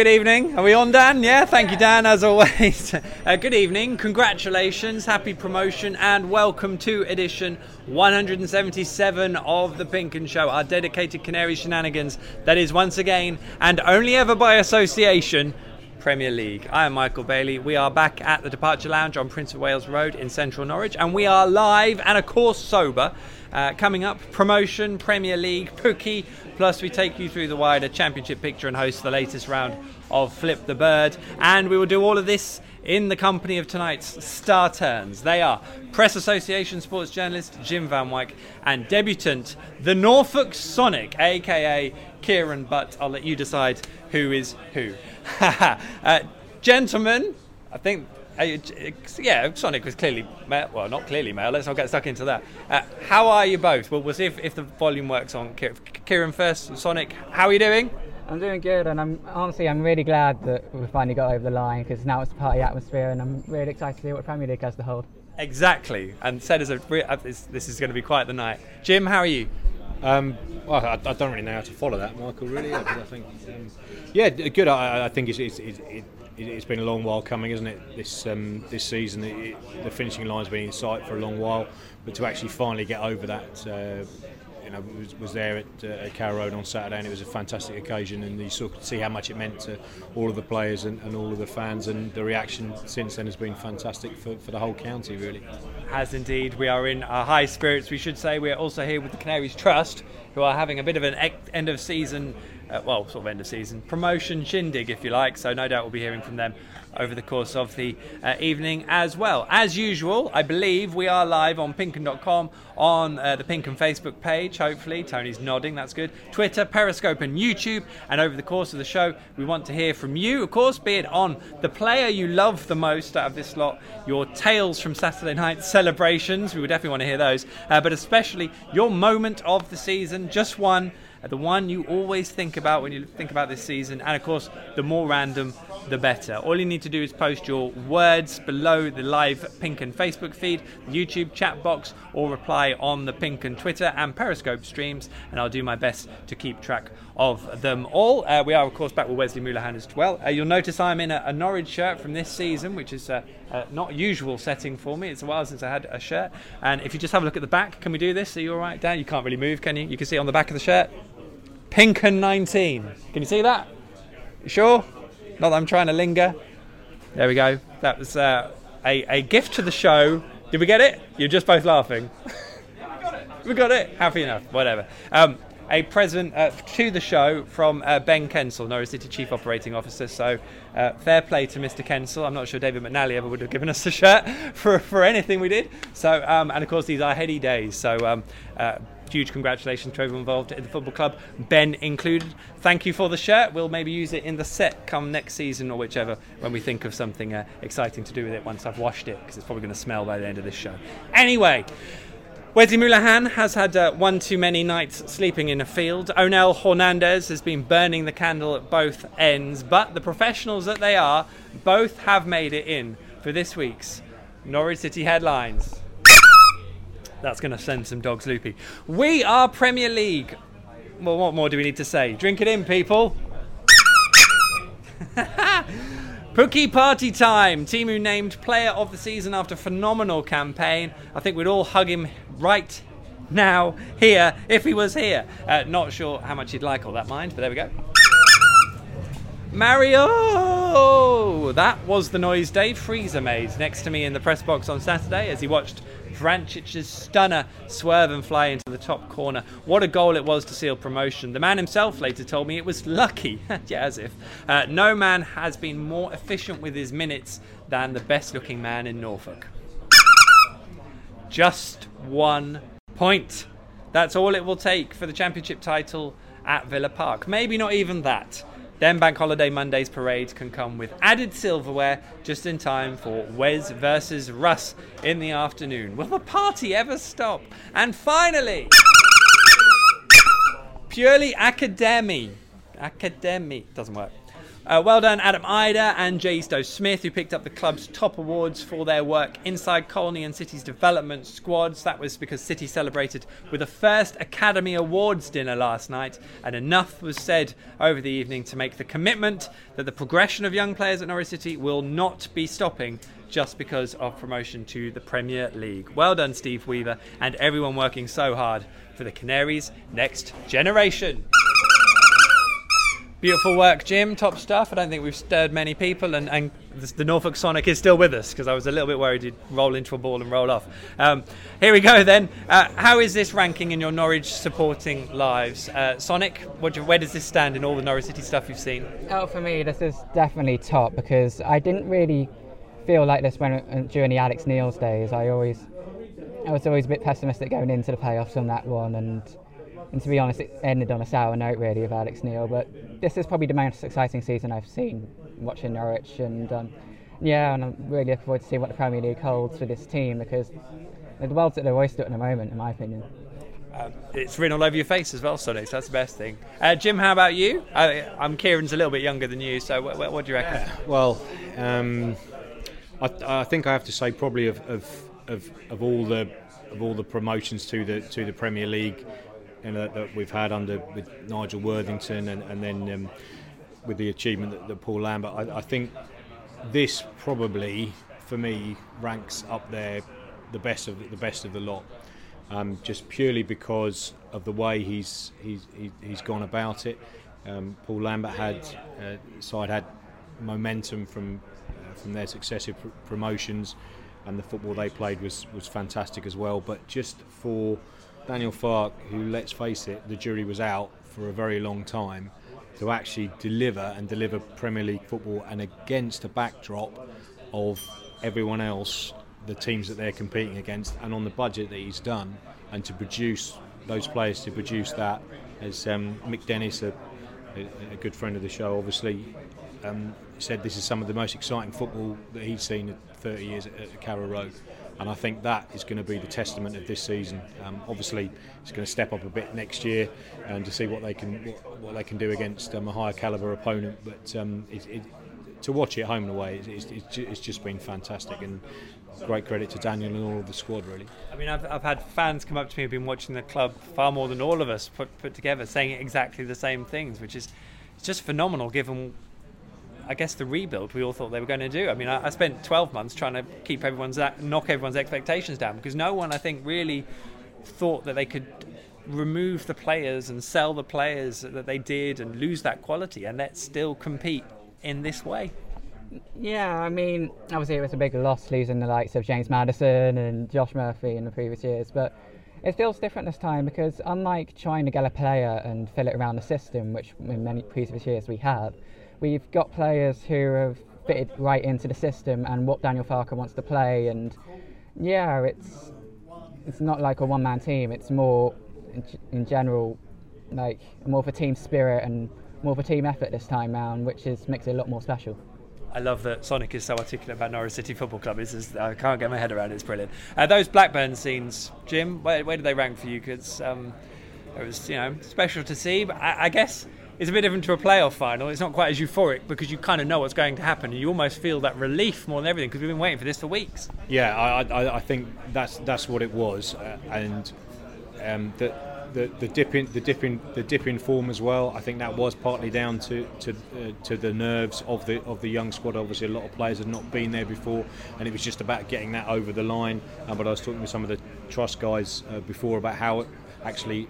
Good evening. Are we on, Dan? Yeah, thank you, Dan, as always. Uh, good evening. Congratulations, happy promotion, and welcome to edition 177 of The Pink 'Un Show, our dedicated Canary shenanigans that is once again, and only ever by association, Premier League. I am Michael Bailey. We are back at the Departure Lounge on Prince of Wales Road in central Norwich, and we are live and, of course, sober. Uh, coming up, promotion, Premier League, Pukki, plus we take you through the wider championship picture and host the latest round of Flip the Bird. And we will do all of this in the company of tonight's star turns. They are Press Association sports journalist Jim Van Wijk and debutant, the Norfolk Sonic, aka Kieran Butt. I'll let you decide who is who. uh, gentlemen, I think uh, yeah, Sonic was clearly male. Well, not clearly male. Let's not get stuck into that. Uh, how are you both? Well, we'll see if, if the volume works on Kieran first. Sonic, how are you doing? I'm doing good, and I'm honestly I'm really glad that we finally got over the line because now it's a party atmosphere, and I'm really excited to see what Premier League has to hold. Exactly, and said as a uh, this is going to be quite the night. Jim, how are you? Um, well, I, I, don't really know how to follow that, Michael. Really, I think, um, yeah, good. I, I think it's, it's, it's, it, it's been a long while coming, isn't it? This um, this season, it, the finishing line's been in sight for a long while, but to actually finally get over that, uh, you know, was, was there at, uh, at Carrow Road on Saturday, and it was a fantastic occasion, and you sort of see how much it meant to all of the players and, and all of the fans, and the reaction since then has been fantastic for, for the whole county, really. Has indeed. We are in our high spirits. We should say we are also here with the Canaries Trust, who are having a bit of an end of season uh, well, sort of end of season promotion shindig, if you like. So no doubt we'll be hearing from them over the course of the uh, evening as well. As usual, I believe we are live on pinkun.com on uh, the Pink 'Un Facebook page, hopefully. Tony's nodding, that's good. Twitter, Periscope, and YouTube. And over the course of the show, we want to hear from you, of course, be it on the player you love the most out of this lot, your tales from Saturday night celebrations. We would definitely want to hear those, uh, but especially your moment of the season, just one the one you always think about when you think about this season. And of course, the more random, the better. All you need to do is post your words below the live Pink 'Un Facebook feed, YouTube chat box, or reply on the Pink 'Un Twitter and Periscope streams, and I'll do my best to keep track of them all. Uh, we are, of course, back with Wesley Moolahan as well. Uh, you'll notice I'm in a, a, Norwich shirt from this season, which is uh, uh, not usual setting for me. It's a while since I had a shirt. And if you just have a look at the back, can we do this? Are you all right, Dan? You can't really move, can you? You can see on the back of the shirt. Pink 'Un 19. Can you see that? You sure? Not that I'm trying to linger. There we go. That was uh, a, a gift to the show. Did we get it? You're just both laughing. we got it. We got it. Happy enough. Whatever. Um, a present uh, to the show from uh, Ben Kensell, Norwich City Chief Operating Officer. So, uh, fair play to Mr. Kensell. I'm not sure David McNally ever would have given us a shirt for, for anything we did. So, um, and of course, these are heady days. So, um, uh, huge congratulations to everyone involved in the football club, Ben included. Thank you for the shirt. We'll maybe use it in the set come next season or whichever when we think of something uh, exciting to do with it once I've washed it because it's probably going to smell by the end of this show. Anyway. Wesley Moolahan has had uh, one too many nights sleeping in a field. Onel Hernandez has been burning the candle at both ends, but the professionals that they are both have made it in for this week's Norwich City headlines. That's going to send some dogs loopy. We are Premier League. Well, what more do we need to say? Drink it in, people. Pukki party time. Teemu named player of the season after phenomenal campaign. I think we'd all hug him right now here if he was here. Uh, not sure how much he'd like all that mind, but there we go. Mario! That was the noise Dave Freezer made next to me in the press box on Saturday as he watched Vrancic's stunner swerve and fly into the top corner. What a goal it was to seal promotion. The man himself later told me it was lucky. yeah, as if. Uh, no man has been more efficient with his minutes than the best looking man in Norfolk. Just one point. That's all it will take for the championship title at Villa Park. Maybe not even that. Then Bank Holiday Monday's parade can come with added silverware just in time for Wes versus Russ in the afternoon. Will the party ever stop? And finally, purely academy. Academy doesn't work. Uh, well done, Adam Idah and Jay Stowe Smith, who picked up the club's top awards for their work inside Colney and City's development squads. That was because City celebrated with a first Academy Awards dinner last night, and enough was said over the evening to make the commitment that the progression of young players at Norwich City will not be stopping just because of promotion to the Premier League. Well done, Steve Weaver, and everyone working so hard for the Canaries' next generation. Beautiful work, Jim. Top stuff. I don't think we've stirred many people, and, and the Norfolk Sonic is still with us because I was a little bit worried he'd roll into a ball and roll off. Um, here we go then. Uh, how is this ranking in your Norwich supporting lives? Uh, Sonic, you, where does this stand in all the Norwich City stuff you've seen? Oh, for me, this is definitely top because I didn't really feel like this when uh, during the Alex Neil's days. I always, I was always a bit pessimistic going into the playoffs on that one, and and to be honest, it ended on a sour note really with Alex Neil. But this is probably the most exciting season I've seen watching Norwich, and um, yeah, and I'm really looking forward to see what the Premier League holds for this team because the world's at their oyster at the moment, in my opinion. Um, it's written all over your face as well, Sonny. So that's the best thing. Uh, Jim, how about you? I, am Kieran's a little bit younger than you, so what, what do you reckon? Yeah, well, um, I, I, think I have to say probably of, of, of, of all the of all the promotions to the to the Premier League, you know, that we've had under with Nigel Worthington and, and then um, with the achievement that, that Paul Lambert, I, I, think this probably for me ranks up there the best of the best of the lot. Um, just purely because of the way he's he's he's gone about it. Um, Paul Lambert had uh, side had momentum from uh, from their successive pr- promotions, and the football they played was was fantastic as well. But just for Daniel Farke, who, let's face it, the jury was out for a very long time, to actually deliver and deliver Premier League football and against a backdrop of everyone else, the teams that they're competing against, and on the budget that he's done, and to produce those players to produce that, as um, Mick Dennis, a, a, good friend of the show, obviously um, said this is some of the most exciting football that he's seen in 30 years at, at Carrow Road and I think that is going to be the testament of this season. Um, obviously, it's going to step up a bit next year and to see what they can what, what they can do against um, a higher caliber opponent. But um, it, it, to watch it home and away, it's, it's, it's, just been fantastic and great credit to Daniel and all of the squad really. I mean, I've, I've had fans come up to me who've been watching the club far more than all of us put, put together, saying exactly the same things, which is it's just phenomenal given I guess the rebuild we all thought they were going to do. I mean, I, I spent 12 months trying to keep everyone's knock everyone's expectations down because no one, I think, really thought that they could remove the players and sell the players that they did and lose that quality and let's still compete in this way. Yeah, I mean, obviously it was a big loss losing the likes of James Maddison and Josh Murphy in the previous years, but it feels different this time because unlike trying to get a player and fill it around the system, which in many previous years we have, we've got players who have fitted right into the system and what Daniel Farke wants to play. And yeah, it's it's not like a one-man team. It's more in, in general like more of a team spirit and more of a team effort this time round, which is makes it a lot more special. I love that Sonic is so articulate about Norwich City Football Club. It's just, I can't get my head around it. It's brilliant. Uh, those Blackburn scenes, Jim, where, where do they rank for you? Because um, it was, you know, special to see. But I, I guess it's a bit different to a playoff final. It's not quite as euphoric because you kind of know what's going to happen, and you almost feel that relief more than everything because we've been waiting for this for weeks. Yeah, I, I, I think that's that's what it was, uh, and um, the, the the dip in the dip in the dip in form as well. I think that was partly down to to uh, to the nerves of the of the young squad. Obviously, a lot of players had not been there before, and it was just about getting that over the line. Uh, but I was talking with some of the trust guys uh, before about how it actually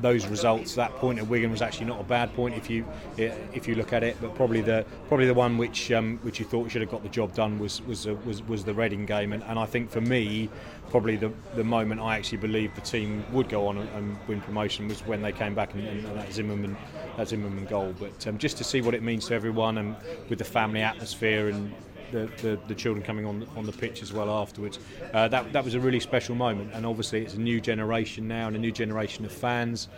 those results. That point at Wigan was actually not a bad point if you if you look at it, but probably the probably the one which um, which you thought should have got the job done was was uh, was, was the Reading game, and, and I think for me, probably the the moment I actually believed the team would go on and, and win promotion was when they came back and, and that Zimmermann that Zimmermann goal. But um, just to see what it means to everyone and with the family atmosphere and the, the, the, children coming on on the pitch as well afterwards. Uh, that that was a really special moment, and obviously it's a new generation now and a new generation of fans.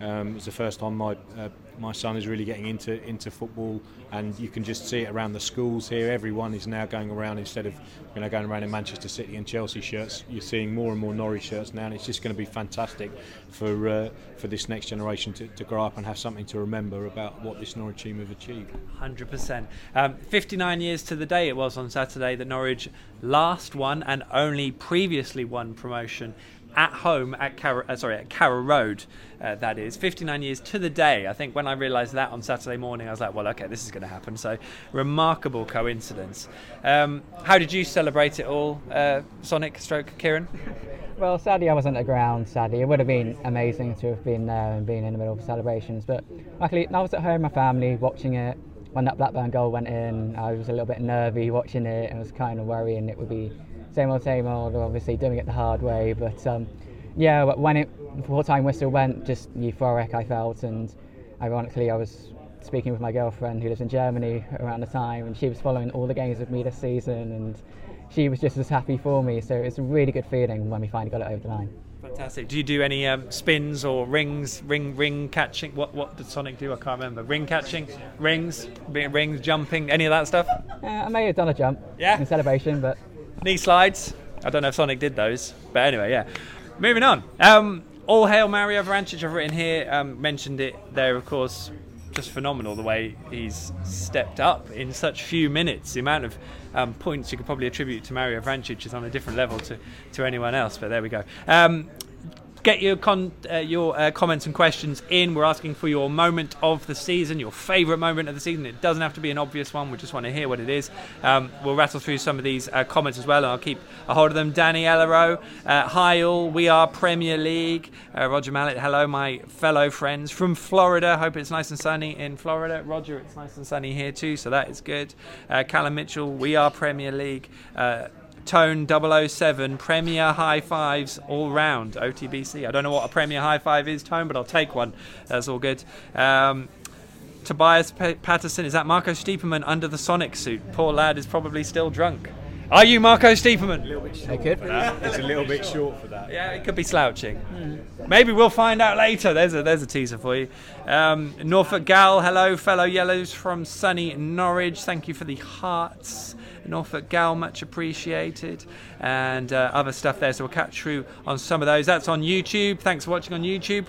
Um, it's the first time my uh, my son is really getting into into football, and you can just see it around the schools here. Everyone is now going around instead of you know going around in Manchester City and Chelsea shirts. You're seeing more and more Norwich shirts now, and it's just going to be fantastic for uh, for this next generation to, to grow up and have something to remember about what this Norwich team have achieved. Hundred percent. Um, Fifty-nine years to the day it was on Saturday that Norwich last won and only previously won promotion at home at Carrow, uh, sorry at Carrow Road. Uh, that is 59 years to the day. I think when I realised that on Saturday morning, I was like, well, okay, this is going to happen. So remarkable coincidence. Um, how did you celebrate it all, uh, Sonic Stroke Kieran? Well, sadly, I wasn't at the ground. Sadly, it would have been amazing to have been there and been in the middle of celebrations. But luckily, I was at home, my family, watching it. When that Blackburn goal went in, I was a little bit nervy watching it and was kind of worrying it would be same old, same old. Obviously, doing it the hard way. But um, yeah, when it full time whistle went, just euphoric I felt, and ironically, I was speaking with my girlfriend who lives in Germany around the time, and she was following all the games with me this season, and she was just as happy for me. So it's a really good feeling when we finally got it over the line. Fantastic. Do you do any um, spins or rings, ring, ring catching? What what did Sonic do? I can't remember. Ring catching, rings, rings, jumping, any of that stuff? Uh, I may have done a jump. Yeah. In celebration, but knee slides. I don't know if Sonic did those, but anyway, yeah. Moving on. Um, all hail Mario Vrancic. I've written here. Um, mentioned it there, of course. Just phenomenal the way he's stepped up in such few minutes. The amount of um, points you could probably attribute to Mario Vrancic is on a different level to, to anyone else. But there we go. Um, get your con- uh, your uh, comments and questions in. We're asking for your moment of the season, your favourite moment of the season. It doesn't have to be an obvious one. We just want to hear what it is. Um, we'll rattle through some of these uh, comments as well, and I'll keep a hold of them. Danny Ellero, uh, hi all. We are Premier League. Uh, Roger Mallet, hello, my fellow friends from Florida. Hope it's nice and sunny in Florida. Roger, it's nice and sunny here too, so that is good. Uh, Callum Mitchell, we are Premier League. Tone 007 Premier High Fives all round OTBC. I don't know what a Premier High Five is, Tone, but I'll take one. That's all good. Um, Tobias P- Patterson is that Marco Stiepermann under the Sonic suit. Poor lad is probably still drunk. Are you Marco Stiepermann? A little bit short could. for that. It's a little bit short for that. Yeah, it could be slouching. Mm. Maybe we'll find out later. There's a there's a teaser for you. Um, Norfolk Gal, hello, fellow yellows from sunny Norwich. Thank you for the hearts. Norfolk Gal, much appreciated, and uh, other stuff there. So we'll catch through on some of those. That's on YouTube. Thanks for watching on YouTube.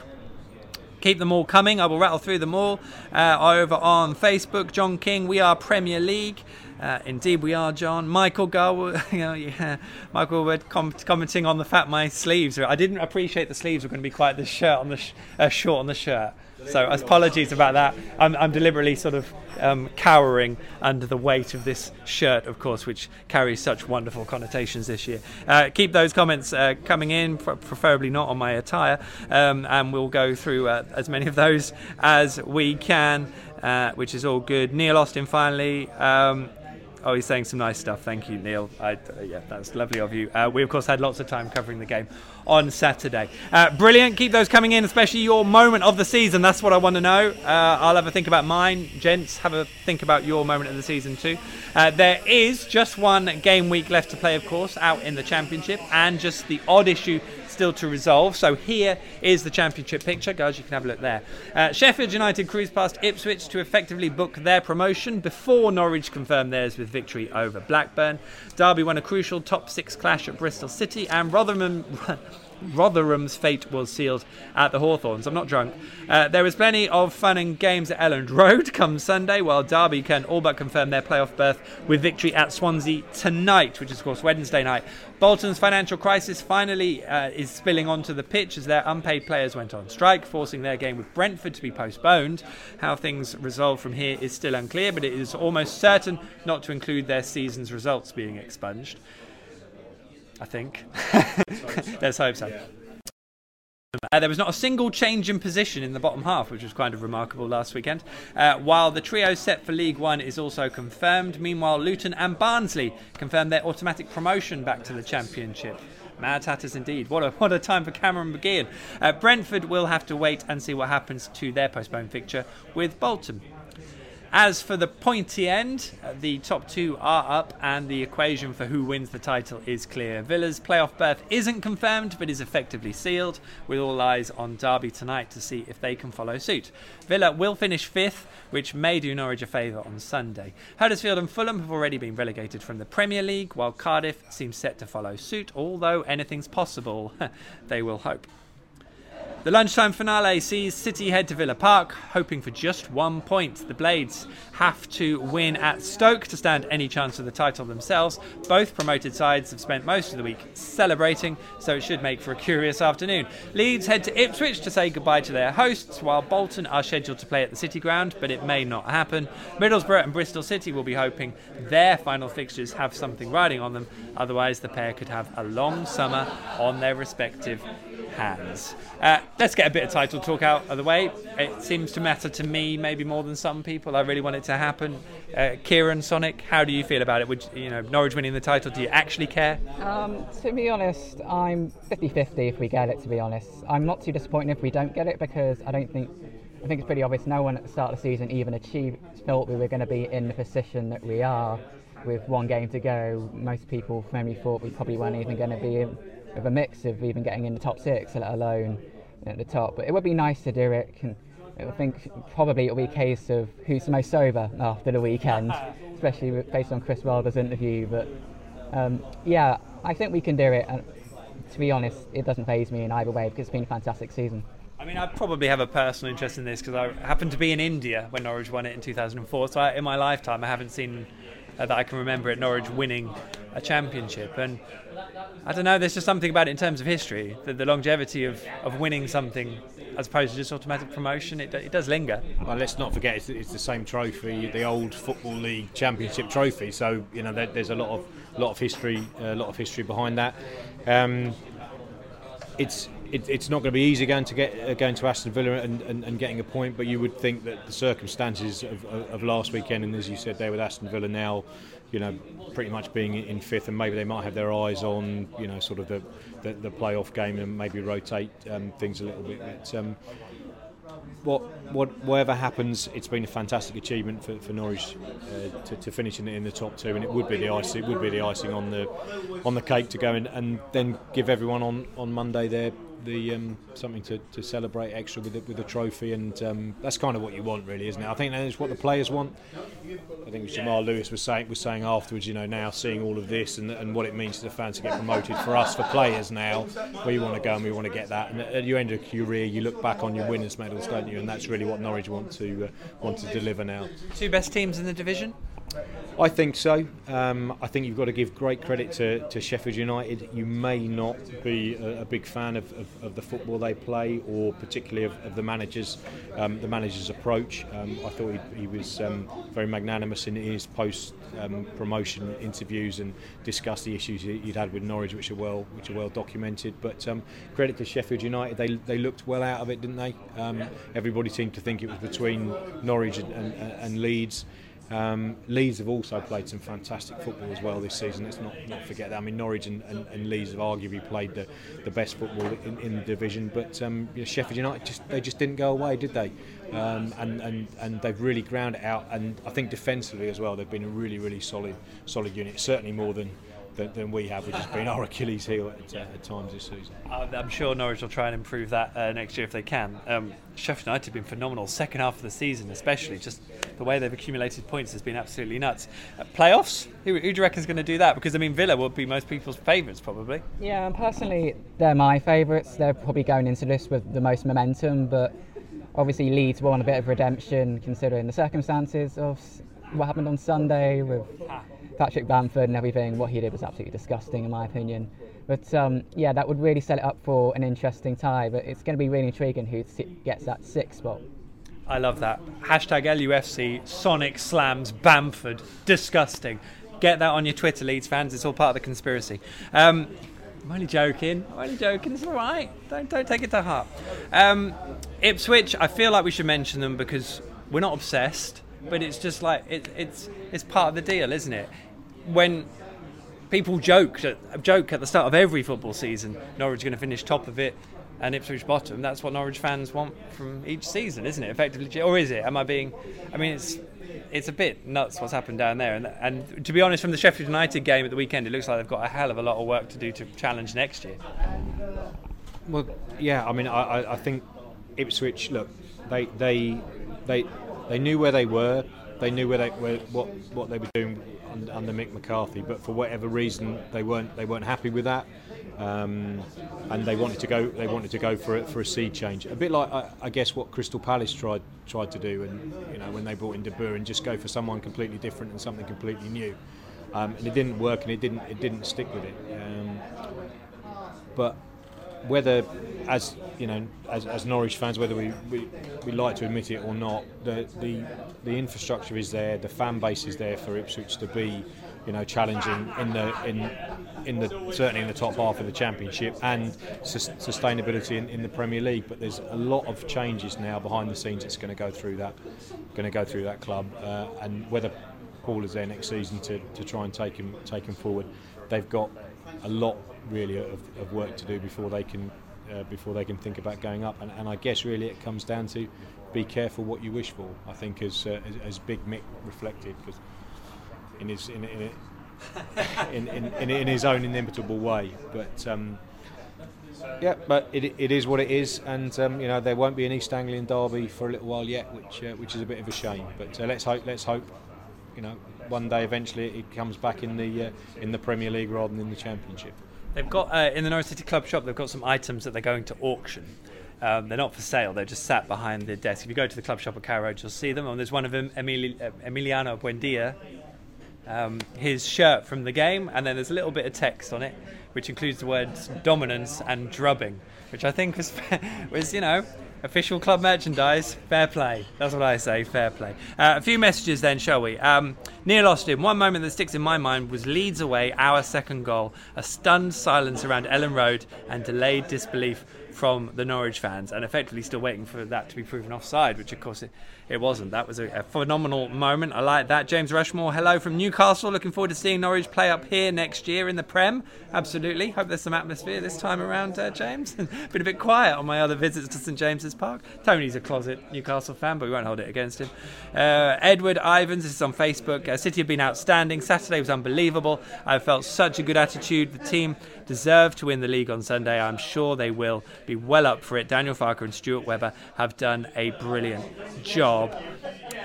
Keep them all coming. I will rattle through them all. Uh, over on Facebook, John King, we are Premier League. Uh, indeed, we are, John. Michael Garwood, you know, yeah, Michael Wood com- commenting on the fact my sleeves. I didn't appreciate the sleeves were going to be quite the shirt on the sh- uh, short on the shirt. So apologies about that. I'm, I'm deliberately sort of um, cowering under the weight of this shirt, of course, which carries such wonderful connotations this year. Uh, keep those comments uh, coming in, preferably not on my attire, um, and we'll go through uh, as many of those as we can, uh, which is all good. Neil Austin finally. Um, Oh, he's saying some nice stuff. Thank you, Neil. I, uh, yeah, that's lovely of you. Uh, we, of course, had lots of time covering the game on Saturday. Uh, brilliant. Keep those coming in, especially your moment of the season. That's what I want to know. Uh, I'll have a think about mine. Gents, have a think about your moment of the season, too. Uh, there is just one game week left to play, of course, out in the Championship, and just the odd issue still to resolve. So here is the championship picture, guys. You can have a look there. Uh, Sheffield United cruised past Ipswich to effectively book their promotion before Norwich confirmed theirs with victory over Blackburn. Derby won a crucial top six clash at Bristol City, and Rotherham. Rotherham's fate was sealed at the Hawthorns. I'm not drunk. Uh, there was plenty of fun and games at Elland Road come Sunday, while Derby can all but confirm their playoff berth with victory at Swansea tonight, which is, of course, Wednesday night. Bolton's financial crisis finally uh, is spilling onto the pitch as their unpaid players went on strike, forcing their game with Brentford to be postponed. How things resolve from here is still unclear, but it is almost certain not to include their season's results being expunged. I think. Let's hope so. Uh, there was not a single change in position in the bottom half, which was kind of remarkable last weekend. Uh, while the trio set for League One is also confirmed, meanwhile, Luton and Barnsley confirmed their automatic promotion back to the Championship. Mad Hatters indeed. What a what a time for Cameron McGeehan. Uh, Brentford will have to wait and see what happens to their postponed fixture with Bolton. As for the pointy end, uh, the top two are up, and the equation for who wins the title is clear. Villa's playoff berth isn't confirmed, but is effectively sealed, with all eyes on Derby tonight to see if they can follow suit. Villa will finish fifth, which may do Norwich a favour on Sunday. Huddersfield and Fulham have already been relegated from the Premier League, while Cardiff seems set to follow suit, although anything's possible, they will hope. The lunchtime finale sees City head to Villa Park, hoping for just one point. The Blades have to win at Stoke to stand any chance of the title themselves. Both promoted sides have spent most of the week celebrating, so it should make for a curious afternoon. Leeds head to Ipswich to say goodbye to their hosts, while Bolton are scheduled to play at the City Ground, but it may not happen. Middlesbrough and Bristol City will be hoping their final fixtures have something riding on them, otherwise, the pair could have a long summer on their respective hands. Uh, let's get a bit of title talk out of the way. It seems to matter to me maybe more than some people. I really want it to happen. Uh, Kieran, Sonic, how do you feel about it? Would you know Norwich winning the title? Do you actually care? Um, to be honest, I'm 50-50 if we get it. To be honest, I'm not too disappointed if we don't get it because I don't think. I think it's pretty obvious. No one at the start of the season even achieved thought we were going to be in the position that we are with one game to go. Most people memory thought we probably weren't even going to be in of a mix of even getting in the top six, let alone at the top. But it would be nice to do it. And I think probably it'll be a case of who's the most sober after the weekend, especially based on Chris Wilder's interview. But um, yeah, I think we can do it. And to be honest, it doesn't phase me in either way because it's been a fantastic season. I mean, I probably have a personal interest in this because I happened to be in India when Norwich won it in 2004. So I, in my lifetime, I haven't seen uh, that I can remember at Norwich winning a championship. And I don't know, there's just something about it in terms of history, the, the longevity of, of winning something as opposed to just automatic promotion, it, it does linger. Well, let's not forget it's, it's, the same trophy, the old Football League Championship trophy. So you know there, there's a lot of lot of history, a lot of history behind that. Um, it's it, it's not going to be easy going to get uh, going to Aston Villa and, and, and, getting a point, but you would think that the circumstances of, of, last weekend and as you said there with Aston Villa now, you know, pretty much being in fifth, and maybe they might have their eyes on you know sort of the the, the playoff game and maybe rotate um, things a little bit. But, um, what, what, whatever happens, it's been a fantastic achievement for, for Norwich uh, to, to, finish in, in, the top two, and it would be the icing, it would be the icing on the on the cake to go in, and then give everyone on, on Monday their the um, something to, to celebrate extra with the, with the trophy, and um, that's kind of what you want, really, isn't it? I think that is what the players want. I think Jamal Lewis was saying was saying afterwards, you know, now seeing all of this and, and what it means to the fans to get promoted for us, for players now, we want to go and we want to get that. And at your end of your career, you look back on your winners' medals, don't you? And that's really what Norwich want to uh, want to deliver now. Two best teams in the division. I think so. Um, I think you've got to give great credit to, to Sheffield United. You may not be a, a big fan of, of, of, the football they play, or particularly of, of the managers, um, the manager's approach. Um, I thought he, he was um, very magnanimous in his post um, promotion interviews and discussed the issues he'd had with Norwich, which are well which are well documented. But um, credit to Sheffield United, they they looked well out of it, didn't they? everybody seemed to think it was between Norwich and, and, and Leeds. Um, Leeds have also played some fantastic football as well this season. Let's not, not forget that. I mean, Norwich and, and, and Leeds have arguably played the, the best football in, in the division, but um, you know, Sheffield United just they just didn't go away, did they? Um, and, and, and they've really ground it out. And I think defensively as well, they've been a really really solid solid unit. Certainly more than than, than we have, which has been our Achilles heel at, uh, at times this season. Uh, I'm sure Norwich will try and improve that uh, next year if they can. Um, Sheffield United have been phenomenal, second half of the season especially. Just the way they've accumulated points has been absolutely nuts. Uh, playoffs? Who, who, do you reckon is going to do that? Because I mean, Villa would be most people's favourites probably. Yeah, and personally, they're my favourites. They're probably going into this with the most momentum, but obviously Leeds want a bit of redemption considering the circumstances of what happened on Sunday with. Patrick Bamford and everything, what he did was absolutely disgusting in my opinion. But um, yeah, that would really set it up for an interesting tie. But it's going to be really intriguing who gets that sixth spot. I love that. Hashtag LUFC, Sonic slams Bamford. Disgusting. Get that on your Twitter, Leeds fans. It's all part of the conspiracy. Um, I'm only joking. I'm only joking. It's all right. Don't, don't take it to heart. Um, Ipswich, I feel like we should mention them because we're not obsessed, but it's just like it, it's it's part of the deal, isn't it? When people joke joke at the start of every football season, Norwich going to finish top of it. and Ipswich bottom, that's what Norwich fans want from each season, isn't it? Effectively, or is it? Am I being? I mean, it's it's a bit nuts what's happened down there. And, and to be honest, from the Sheffield United game at the weekend, it looks like they've got a hell of a lot of work to do to challenge next year. Well, yeah. I mean, I, I think Ipswich. Look, they they they they knew where they were. They knew where they where, what what they were doing under, under Mick McCarthy, but for whatever reason, they weren't they weren't happy with that. Um, and they wanted to go. They wanted to go for it for a seed change, a bit like I, I, guess what Crystal Palace tried tried to do, and you know when they brought in De Boer and just go for someone completely different and something completely new, um, and it didn't work and it didn't it didn't stick with it. Um, but whether, as you know, as, as Norwich fans, whether we, we, we like to admit it or not, the, the the infrastructure is there, the fan base is there for Ipswich to be you know, challenging in the in in the certainly in the top half of the championship and sus- sustainability in, in, the Premier League. But there's a lot of changes now behind the scenes that's going to go through that going to go through that club, uh, and whether Paul is there next season to, to try and take him take him forward, they've got a lot really of, of work to do before they can. Uh, before they can think about going up, and, and I guess really it comes down to be careful what you wish for. I think as uh, as, as Big Mick reflected, because in his in in, in, in, in, his own inimitable way. But um, yeah, but it, it is what it is, and um, you know there won't be an East Anglian derby for a little while yet, which uh, which is a bit of a shame. But uh, let's hope let's hope you know one day eventually it comes back in the uh, in the Premier League rather than in the Championship. They've got uh, in the Norwich City Club shop. They've got some items that they're going to auction. Um, they're not for sale. They're just sat behind the desk. If you go to the club shop at Carrow Road, you'll see them. And there's one of them, Emili- uh, Emiliano Buendia, um, his shirt from the game, and then there's a little bit of text on it, which includes the words dominance and drubbing, which I think was, was you know, official club merchandise. Fair play. That's what I say. Fair play. Uh, a few messages then, shall we? Um, Neil Austin. One moment that sticks in my mind was Leeds away, our second goal. A stunned silence around Elland Road and delayed disbelief from the Norwich fans, and effectively still waiting for that to be proven offside, which of course it, it wasn't. That was a, a, phenomenal moment. I like that. James Rushmore, hello from Newcastle. Looking forward to seeing Norwich play up here next year in the Prem. Absolutely. Hope there's some atmosphere this time around, uh, James. Been a bit quiet on my other visits to St James's Park. Tony's a closet Newcastle fan, but we won't hold it against him. Uh, Edward Ivans, this is on Facebook. Uh, City have been outstanding. Saturday was unbelievable. I felt such a good attitude. The team deserve to win the league on Sunday. I'm sure they will be well up for it. Daniel Farke and Stuart Webber have done a brilliant job job.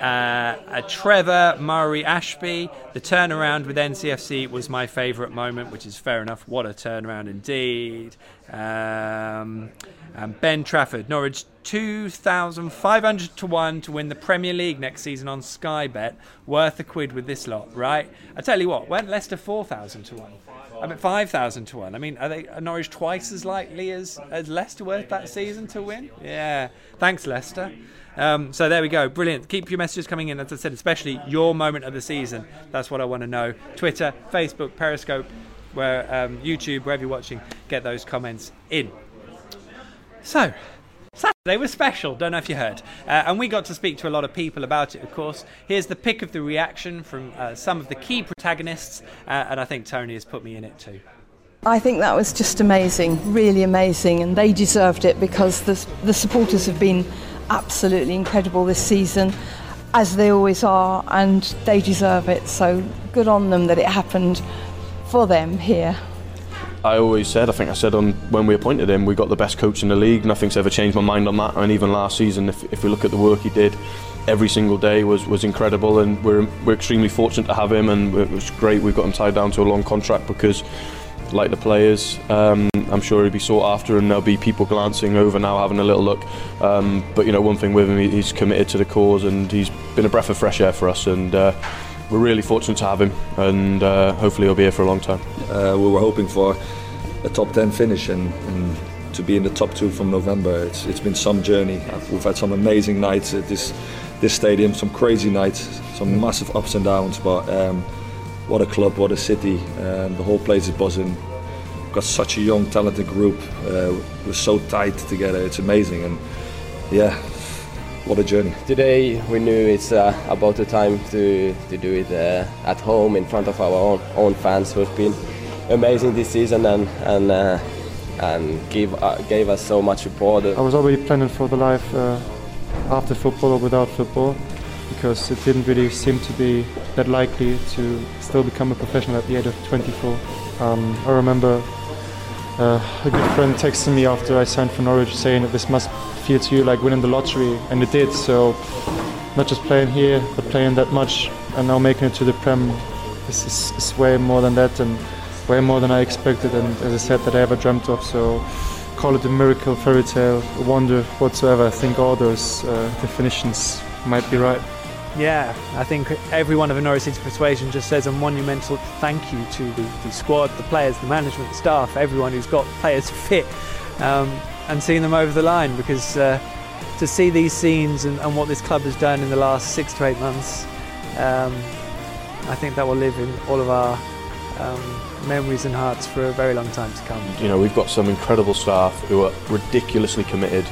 Uh, Trevor Murray Ashby, the turnaround with NCFC was my favourite moment, which is fair enough. What a turnaround indeed. Um, ben Trafford, Norwich 2,500 to 1 to win the Premier League next season on Sky Bet. Worth a quid with this lot, right? I tell you what, went Leicester 4,000 to 1. I mean, 5,000 to 1. I mean, are, they, are Norwich twice as likely as, as Leicester were that season to win? Yeah. Thanks, Leicester. Um, so there we go. Brilliant. Keep your messages coming in, as I said, especially your moment of the season. That's what I want to know. Twitter, Facebook, Periscope, where um, YouTube, wherever you're watching, get those comments in. So, Saturday was special, don't know if you heard. Uh, and we got to speak to a lot of people about it, of course. Here's the pick of the reaction from uh, some of the key protagonists, uh, and I think Tony has put me in it too. I think that was just amazing, really amazing, and they deserved it because the, the supporters have been absolutely incredible this season, as they always are, and they deserve it. So good on them that it happened for them here. I always said, I think I said on when we appointed him, we got the best coach in the league. Nothing's ever changed my mind on that. And even last season, if, if we look at the work he did, every single day was, was incredible. And we're, we're extremely fortunate to have him. And it was great we've got him tied down to a long contract because like the players. Um, I'm sure he'll be sought after, and there'll be people glancing over now, having a little look. Um, but you know, one thing with him, he's committed to the cause, and he's been a breath of fresh air for us. And uh, we're really fortunate to have him, and uh, hopefully he'll be here for a long time. Uh, we were hoping for a top 10 finish, and, and to be in the top two from November. It's, it's been some journey. We've had some amazing nights at this this stadium, some crazy nights, some massive ups and downs, but. Um, what a club, what a city. Um, the whole place is buzzing. We've got such a young, talented group. Uh, we're so tight together. It's amazing, and yeah, what a journey. Today we knew it's uh, about the time to, to do it uh, at home in front of our own, own fans. So it's been amazing this season, and, and uh, and give uh, gave us so much support. I was already planning for the life uh, after football or without football because it didn't really seem to be that likely to still become a professional at the age of 24. Um, I remember uh, a good friend texted me after I signed for Norwich saying that this must feel to you like winning the lottery, and it did. So, not just playing here, but playing that much, and now making it to the Prem is, is, is way more than that, and way more than I expected, and as I said, that I ever dreamt of. So, call it a miracle, fairy tale, a wonder whatsoever. I think all those uh, definitions might be right. Yeah, I think every one of a persuasion just says a monumental thank you to the, the squad, the players, the management, the staff, everyone who's got players fit um, and seeing them over the line because uh, to see these scenes and, and, what this club has done in the last six to eight months, um, I think that will live in all of our um, memories and hearts for a very long time to come. You know, we've got some incredible staff who are ridiculously committed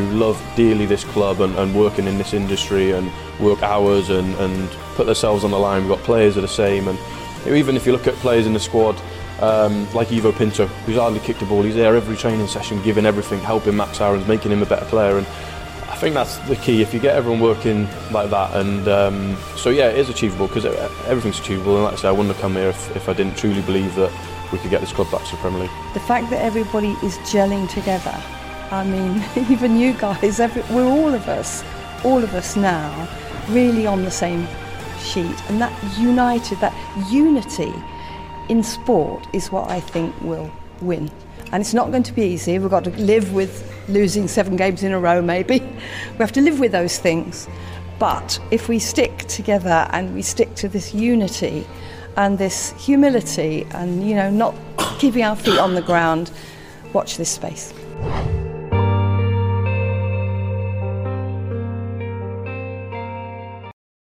who love dearly this club and, and working in this industry and work hours and, and put themselves on the line. We've got players that are the same, and even if you look at players in the squad, um, like Ivo Pinto, who's hardly kicked a ball, he's there every training session, giving everything, helping Max Aarons, making him a better player. And I think that's the key. If you get everyone working like that, and um, so yeah, it is achievable because everything's achievable. And like I say, I wouldn't have come here if, if I didn't truly believe that we could get this club back to the Premier League. The fact that everybody is gelling together I mean, even you guys, every, we're all of us, all of us now, really on the same sheet. And that united, that unity in sport is what I think will win. And it's not going to be easy. We've got to live with losing seven games in a row, maybe. We have to live with those things. But if we stick together and we stick to this unity and this humility and, you know, not keeping our feet on the ground, watch this space.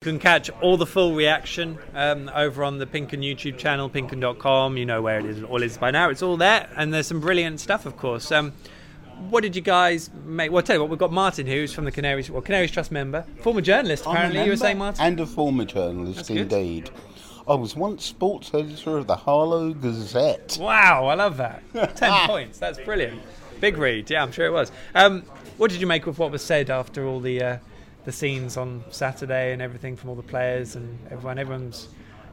You can catch all the full reaction um, over on the Pinkun YouTube channel, pinkun.com. You know where it is, all is by now. It's all there, and there's some brilliant stuff, of course. Um, what did you guys make? Well, I'll tell you what, we've got Martin, who's from the Canaries, well, Canaries Trust member, former journalist, apparently. You were saying, Martin? And a former journalist, indeed. I was once sports editor of the Harlow Gazette. Wow, I love that. Ten points. That's brilliant. Big read. Yeah, I'm sure it was. Um, what did you make of what was said after all the. Uh, the scenes on Saturday and everything from all the players and everyone. Everyone's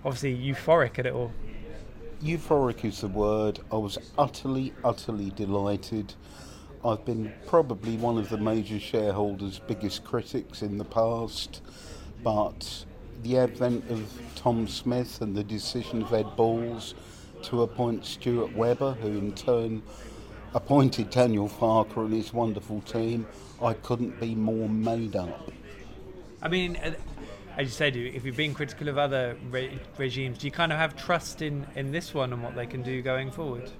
obviously euphoric at it all. Euphoric is the word. I was utterly, utterly delighted. I've been probably one of the major shareholders' biggest critics in the past, but the advent of Tom Smith and the decision of Ed Balls to appoint Stuart Webber, who in turn appointed Daniel Farke and his wonderful team, I couldn't be more made up. I mean, uh, as you said, if you've been critical of other re- regimes, do you kind of have trust in, in this one and what they can do going forward?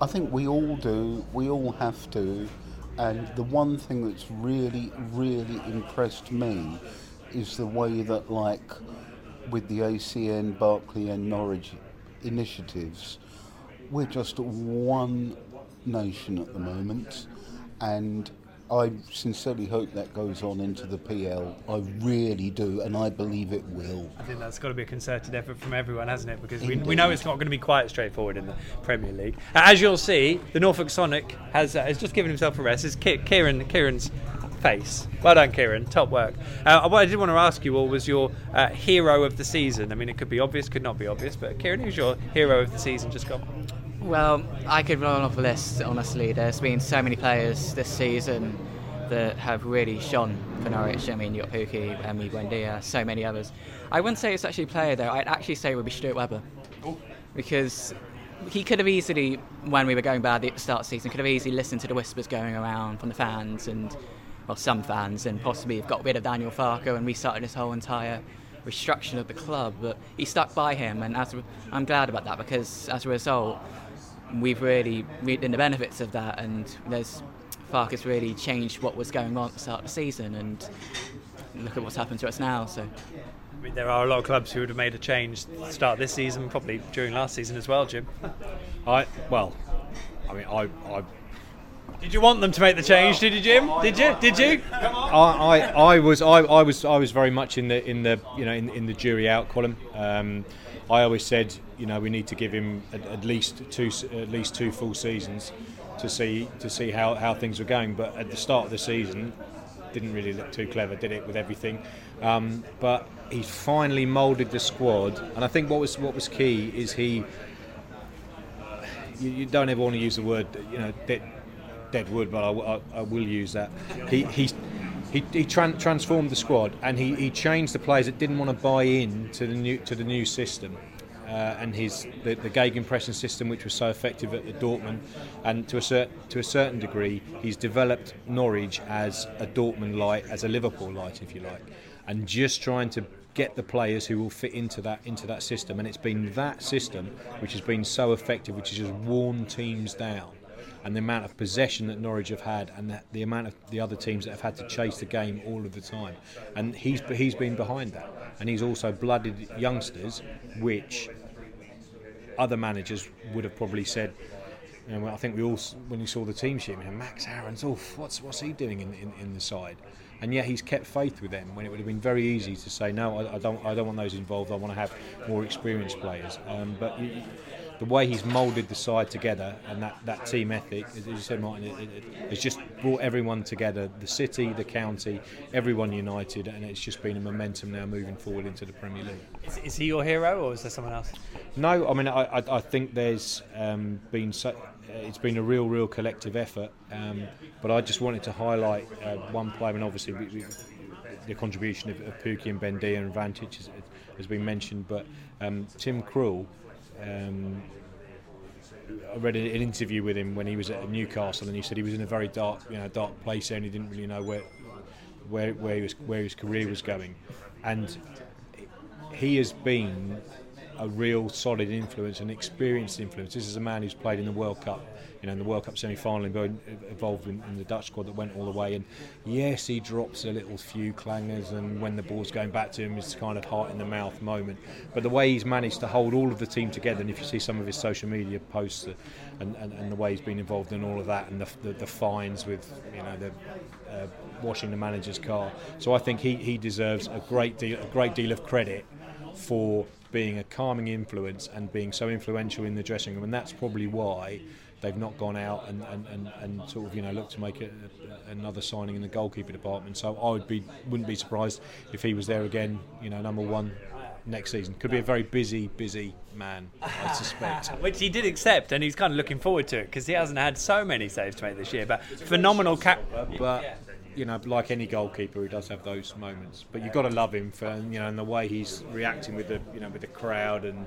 I think we all do. We all have to. And the one thing that's really, really impressed me is the way that, like, with the ACN, Barclay, and Norwich initiatives, we're just one nation at the moment. And I sincerely hope that goes on into the PL. I really do, and I believe it will. I think that's got to be a concerted effort from everyone, hasn't it? Because we, we know it's not going to be quite straightforward in the Premier League. As you'll see, the Norfolk Sonic has uh, has just given himself a rest. It's Kieran Kieran's face. Well done, Kieran. Top work. Uh, what I did want to ask you all was your uh, hero of the season. I mean, it could be obvious, could not be obvious, but Kieran, who's your hero of the season? Just gone. Well, I could run off a list, honestly. There's been so many players this season that have really shone for Norwich. I mean, you've got Pukki, Emi Buendia, so many others. I wouldn't say it's actually a player, though. I'd actually say it would be Stuart Webber. Because he could have easily, when we were going bad at the start of the season, could have easily listened to the whispers going around from the fans and, well, some fans, and possibly have got rid of Daniel Farke and restarted his whole entire restructuring of the club. But he stuck by him, and as I'm glad about that because as a result, we've really reaped the benefits of that, and there's Farke has really changed what was going on at the start of the season, and look at what's happened to us now. So. I mean, there are a lot of clubs who would have made a change start this season, probably during last season as well, Jim. I well, I mean, I, I did you want them to make the change? Did you, Jim? Did you? Did you? I, I, I was I, I was I was very much in the in the you know in, in the jury out column. Um, I always said, you know, we need to give him at, at least two at least two full seasons to see to see how, how things were going. But at the start of the season, didn't really look too clever, did it with everything. Um, but he finally moulded the squad, and I think what was what was key is he. You, you don't ever want to use the word, you know, dead, dead wood, but I, I, I will use that. He he he, he tran- transformed the squad and he, he changed the players that didn't want to buy in to the new to the new system. Uh, and his the, the gegenpressing system, which was so effective at, the Dortmund, and to a certain to a certain degree, he's developed Norwich as a Dortmund light, as a Liverpool light, if you like, and just trying to get the players who will fit into that into that system. And it's been that system which has been so effective, which has just worn teams down and the amount of possession that Norwich have had, and the, the, amount of the other teams that have had to chase the game all of the time. And he's he's been behind that, and he's also blooded youngsters, which other managers would have probably said. You know, I think we all, when you saw the team sheet, you Max Aarons, oh, what's what's he doing in, in, in the side? and yet he's kept faith with them when it would have been very easy to say no I, I don't I don't want those involved I want to have more experienced players um, but you, the way he's moulded the side together and that, that team ethic, as you said, Martin, it, it, it's just brought everyone together the city, the county, everyone united, and it's just been a momentum now moving forward into the Premier League. Is, is he your hero or is there someone else? No, I mean, I, I, I think there's um, been so, it's been a real, real collective effort, um, but I just wanted to highlight uh, one player, and obviously we, we, the contribution of, of Pukki and Buendia and Vantage has, has been mentioned, but um, Tim Krul um, I read an interview with him when he was at Newcastle, and he said he was in a very dark, you know, dark place and he didn't really know where, where, where, he was, where his career was going, and he has been a real solid influence, an experienced influence. This is a man who's played in the World Cup, you know, in the World Cup semi-final, involved in, in, the Dutch squad that went all the way. And yes, he drops a little few clangers, and when the ball's going back to him, it's kind of heart in the mouth moment. But the way he's managed to hold all of the team together, and if you see some of his social media posts, and, and, and the way he's been involved in all of that, and the, the, the fines with, you know, the uh, washing the manager's car. So I think he, he deserves a great deal a great deal of credit for being a calming influence and being so influential in the dressing room, and that's probably why they've not gone out and, and, and, and sort of you know looked to make a, a, another signing in the goalkeeper department. So I would be wouldn't be surprised if he was there again, you know, number one next season. Could be a very busy, busy man, I suspect. Which he did accept, and he's kind of looking forward to it because he hasn't had so many saves to make this year. But phenomenal cap. But you know, like any goalkeeper, he does have those moments. But you've got to love him for you know, and the way he's reacting with the you know with the crowd and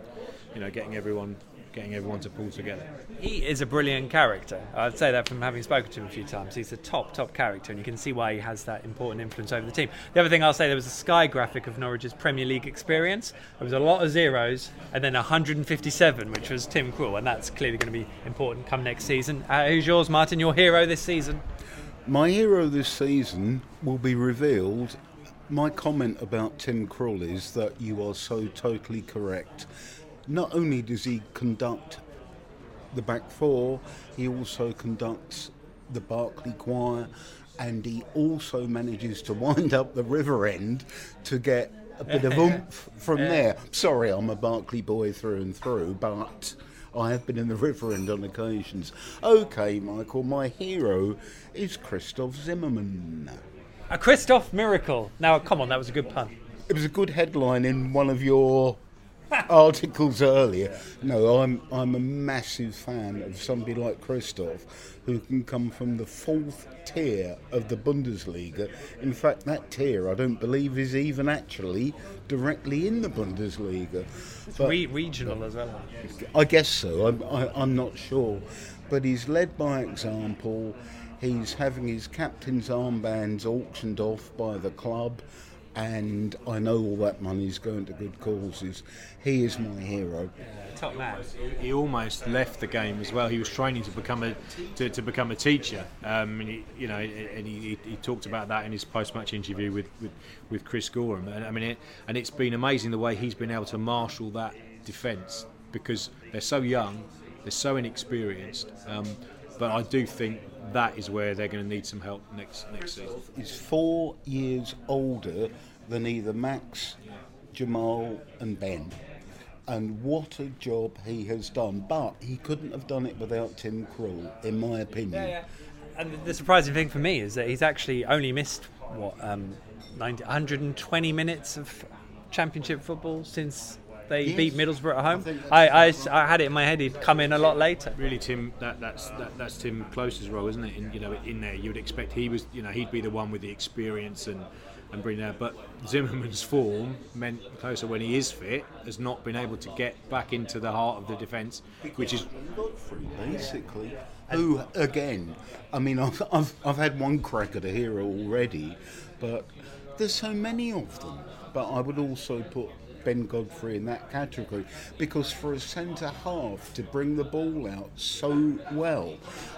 you know getting everyone getting everyone to pull together. He is a brilliant character. I'd say that from having spoken to him a few times. He's a top, top character, and you can see why he has that important influence over the team. The other thing I'll say, there was a sky graphic of Norwich's Premier League experience. There was a lot of zeros, and then 157, which was Tim Krul, and that's clearly going to be important come next season. Uh, who's yours, Martin? Your hero this season? My hero this season will be revealed. My comment about Tim Krul is that you are so totally correct. Not only does he conduct the back four, he also conducts the Barclay Choir, and he also manages to wind up the river end to get a bit of oomph from there. Sorry, I'm a Barclay boy through and through, but I have been in the river end on occasions. Okay, Michael, my hero is Christoph Zimmermann. A Christoph miracle. Now, come on, that was a good pun. It was a good headline in one of your articles earlier. No, I'm I'm a massive fan of somebody like Christoph, who can come from the fourth tier of the Bundesliga. In fact, that tier I don't believe is even actually directly in the Bundesliga. It's re- regional as well. I guess so. I'm I, am i am not sure, but he's led by example. He's having his captain's armbands auctioned off by the club and I know all that money is going to good causes. He is my hero. top man. He almost left the game as well. He was training to become a to, to become a teacher. Um, and he, you know, and he, he, talked about that in his post-match interview with, with, with Chris Gorham. And I mean, it, and it's been amazing the way he's been able to marshal that defence because they're so young, they're so inexperienced. Um, but I do think that is where they're going to need some help next next season. He's four years older than either Max, Jamal, and Ben. And what a job he has done. But he couldn't have done it without Tim Krul, in my opinion. Yeah, yeah. And the surprising thing for me is that he's actually only missed what um, 90, 120 minutes of championship football since they Yes. beat Middlesbrough at home. I I, I, I had it in my head he'd come in a lot later. Really, Tim, that, that's that, that's Timm Klose's role, isn't it? In, you know, in there, you would expect he was, you know, he'd be the one with the experience and and bring that. But Zimmermann's form meant Klose, when he is fit, has not been able to get back into the heart of the defence, which is basically. Who again? I mean, I've, I've I've had one crack at a hero already, but there's so many of them. But I would also put Ben Godfrey in that category because for a centre half to bring the ball out so well,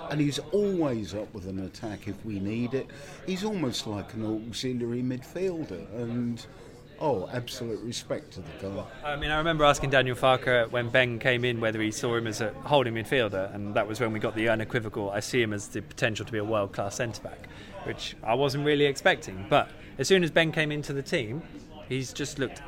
and he's always up with an attack if we need it. He's almost like an auxiliary midfielder, and oh, absolute respect to the guy. I mean, I remember asking Daniel Farke when Ben came in whether he saw him as a holding midfielder, and that was when we got the unequivocal. I see him as the potential to be a world class centre back, which I wasn't really expecting. But as soon as Ben came into the team, he's just looked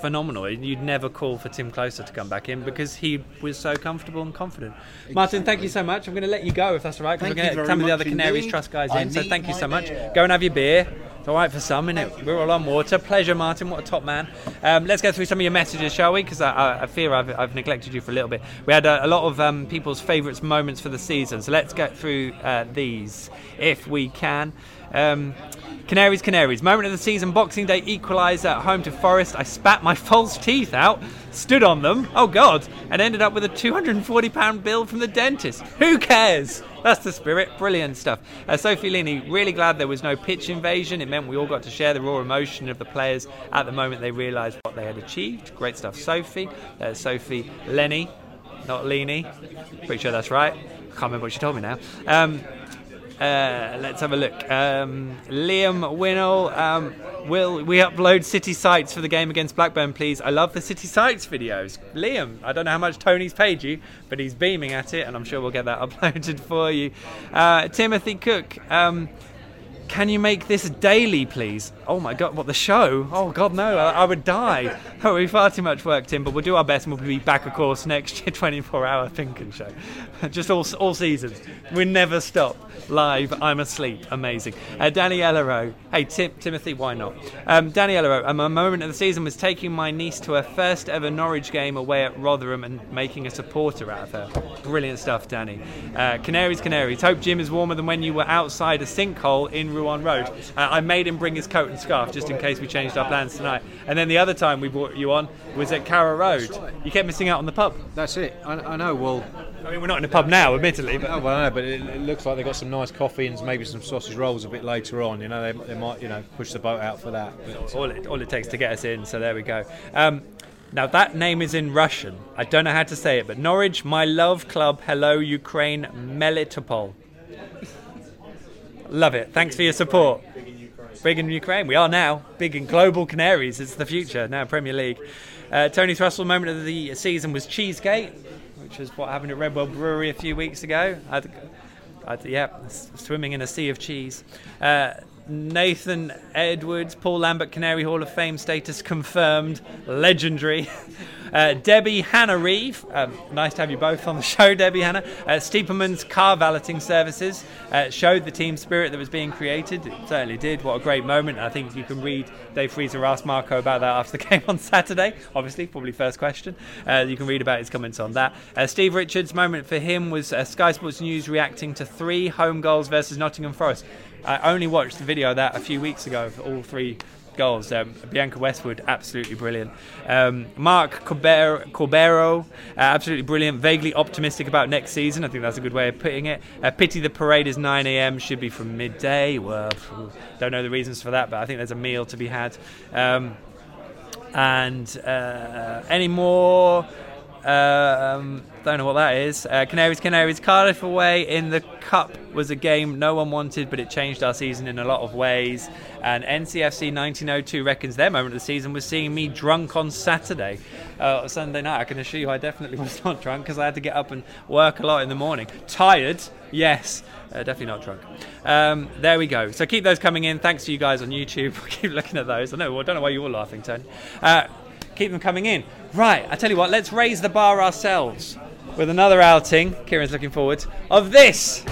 phenomenal. You'd never call for Timm Klose to come back in because he was so comfortable and confident. Martin, thank you so much. I'm going to let you go if that's all right, because Thank we're going to get some of the other Canaries indeed. Trust guys I in. So thank you so much. beer. Go and have your beer. It's all right for some, innit? We're all on water. Pleasure, Martin. What a top man. Um, let's go through some of your messages, shall we? Because I, I, I fear I've, I've neglected you for a little bit. We had a, a lot of um, people's favourites moments for the season, so let's get through uh, these if we can. Um, Canaries, Canaries. Moment of the season, Boxing Day equaliser at home to Forest. I spat my false teeth out, stood on them, oh God, and ended up with a £240 bill from the dentist. Who cares? That's the spirit. Brilliant stuff. Uh, Sophie Lini, really glad there was no pitch invasion. It meant we all got to share the raw emotion of the players at the moment they realised what they had achieved. Great stuff, Sophie. Uh, Sophie Lenny, not Lini. Pretty sure that's right. Can't remember what she told me now. Um, uh, let's have a look. Um, Liam Winnell, um, will we upload city sites for the game against Blackburn, please? I love the city sites videos. Liam, I don't know how much Tony's paid you, but he's beaming at it, and I'm sure we'll get that uploaded for you. Uh, Timothy Cook. Um, can you make this daily, please? Oh my god, what the show? Oh god, no, I, I would die. That would be far too much work, Tim. But we'll do our best, and we'll be back, of course, next year, 24-hour thinking show, just all all seasons. We never stop. Live, I'm asleep. Amazing. Uh, Danny Ellero. Hey, Tim, Timothy, why not? Um, Danny Ellero. A moment of the season was taking my niece to her first ever Norwich game away at Rotherham and making a supporter out of her. Brilliant stuff, Danny. Uh, Canaries, Canaries. Hope Jim is warmer than when you were outside a sinkhole in Rouen Road. Uh, I made him bring his coat and scarf just in case we changed our plans tonight. And then the other time we brought you on was at Carrow Road. You kept missing out on the pub. that's it. I, I know. Well, I mean, we're not in a pub now, admittedly, but Oh, well, I know, but it, it looks like they've got some nice coffee and maybe some sausage rolls a bit later on. You know, they, they might, you know, push the boat out for that. But, all it, all it takes to get us in. So there we go. Um, now that name is in Russian. I don't know how to say it, but Norwich, my love club. Hello, Ukraine, Melitopol. Love it. Thanks for your support. Big in Ukraine. We are now big in global Canaries. It's the future now. Premier League. Uh, Tony Thrustle moment of the season was Cheesegate, which was what happened at Redwell Brewery a few weeks ago. I, I, yeah, swimming in a sea of cheese. Uh, Nathan Edwards, Paul Lambert, Canary Hall of Fame status confirmed, legendary. Uh, Debbie Hannah Reeve, um, nice to have you both on the show, Debbie Hannah. Uh, Stiepermann's car valeting services uh, showed the team spirit that was being created. It certainly did. What a great moment. I think you can read Dave Freezer asked Marco about that after the game on Saturday. Obviously, probably first question. Uh, you can read about his comments on that. Uh, Steve Richards' moment for him was uh, Sky Sports News reacting to three home goals versus Nottingham Forest. I only watched the video of that a few weeks ago of all three goals. Um, Bianca Westwood, absolutely brilliant. Um, Mark Corber- Corbero, uh, absolutely brilliant. Vaguely optimistic about next season. I think that's a good way of putting it. Uh, pity the parade is 9 a.m. Should be from midday. Well, don't know the reasons for that, but I think there's a meal to be had. Um, and uh, any more? Um, don't know what that is. Uh, Canaries, Canaries, Cardiff away in the cup was a game no one wanted, but it changed our season in a lot of ways. And NCFC 1902 reckons their moment of the season was seeing me drunk on Saturday, uh, Sunday night. I can assure you, I definitely was not drunk because I had to get up and work a lot in the morning. Tired, yes, uh, definitely not drunk. Um, there we go. So keep those coming in. Thanks to you guys on YouTube. keep looking at those. I know. I don't know why you're laughing, Tony. Uh, keep them coming in. Right, I tell you what, let's raise the bar ourselves with another outing. Kieran's looking forward of this.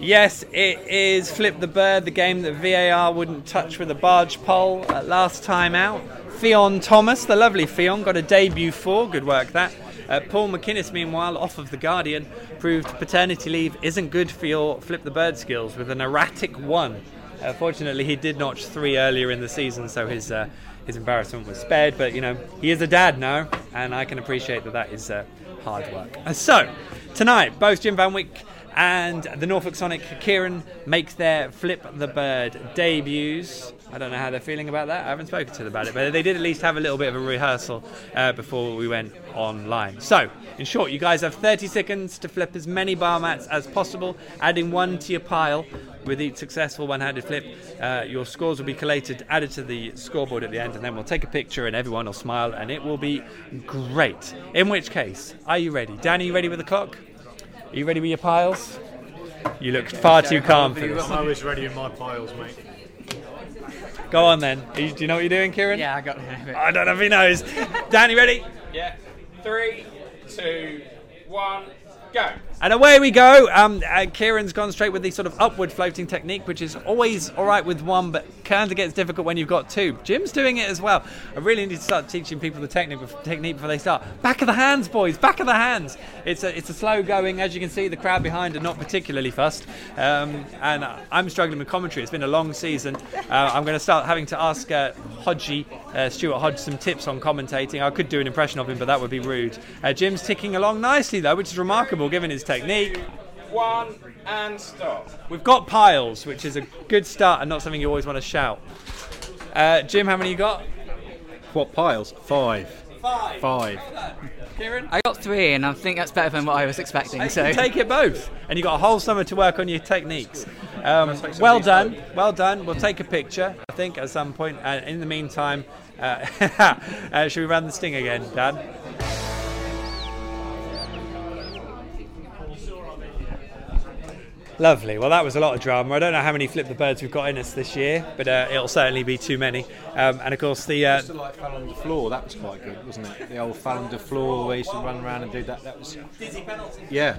Yes, it is Flip the Bird, the game that VAR wouldn't touch with a barge pole uh, last time out. Fionn Thomas, the lovely Fionn, got a debut for. Good work, that. Uh, Paul MacInnes, meanwhile, off of The Guardian, proved paternity leave isn't good for your Flip the Bird skills with an erratic one. Uh, fortunately, he did notch three earlier in the season, so his uh, his embarrassment was spared. But you know, he is a dad now, and I can appreciate that that is uh, hard work. Uh, so tonight, both Jim Van Wijk and the Norfolk Sonic Kieran make their Flip the Bird debuts. I don't know how they're feeling about that. I haven't spoken to them about it, but they did at least have a little bit of a rehearsal uh, before we went online. So, in short, you guys have 30 seconds to flip as many bar mats as possible, adding one to your pile. With each successful one-handed flip, uh, your scores will be collated, added to the scoreboard at the end, and then we'll take a picture, and everyone will smile, and it will be great. In which case, are you ready, Danny? You ready with the clock? Are you ready with your piles? You look far too calm for this. I was ready with my piles, mate. Go on then. Do you know what you're doing, Kieran? Yeah, I got it. I don't know if he knows. Danny, ready? Yeah. Three, two, one, go. And away we go. Um, uh, Kieran's gone straight with the sort of upward floating technique, which is always all right with one, but kind of gets difficult when you've got two. Jim's doing it as well. I really need to start teaching people the technique technique before they start. Back of the hands, boys. Back of the hands. It's a it's a slow going. As you can see, the crowd behind are not particularly fussed, um, and I'm struggling with commentary. It's been a long season. Uh, I'm going to start having to ask uh, Hodgie, uh, Stuart Hodge, some tips on commentating. I could do an impression of him, but that would be rude. Uh, Jim's ticking along nicely though, which is remarkable given his technique. One and stop. We've got piles, which is a good start and not something you always want to shout. Uh, Jim, how many you got? What piles? Five. Five. Five. Kieran? I got three, and I think that's better than what I was expecting. You So can take it both, and you've got a whole summer to work on your techniques. Um, well done, well done. We'll take a picture, I think, at some point. And in the meantime, uh, uh, should we run the sting again, Dan? Lovely. Well, that was a lot of drama. I don't know how many flip the birds we've got in us this year, but uh, it'll certainly be too many. Um, and of course, the uh, Used to like fell on the floor. That was quite good, wasn't it? The old fall on the floor where you used to run around and do that. That was dizzy penalty. yeah.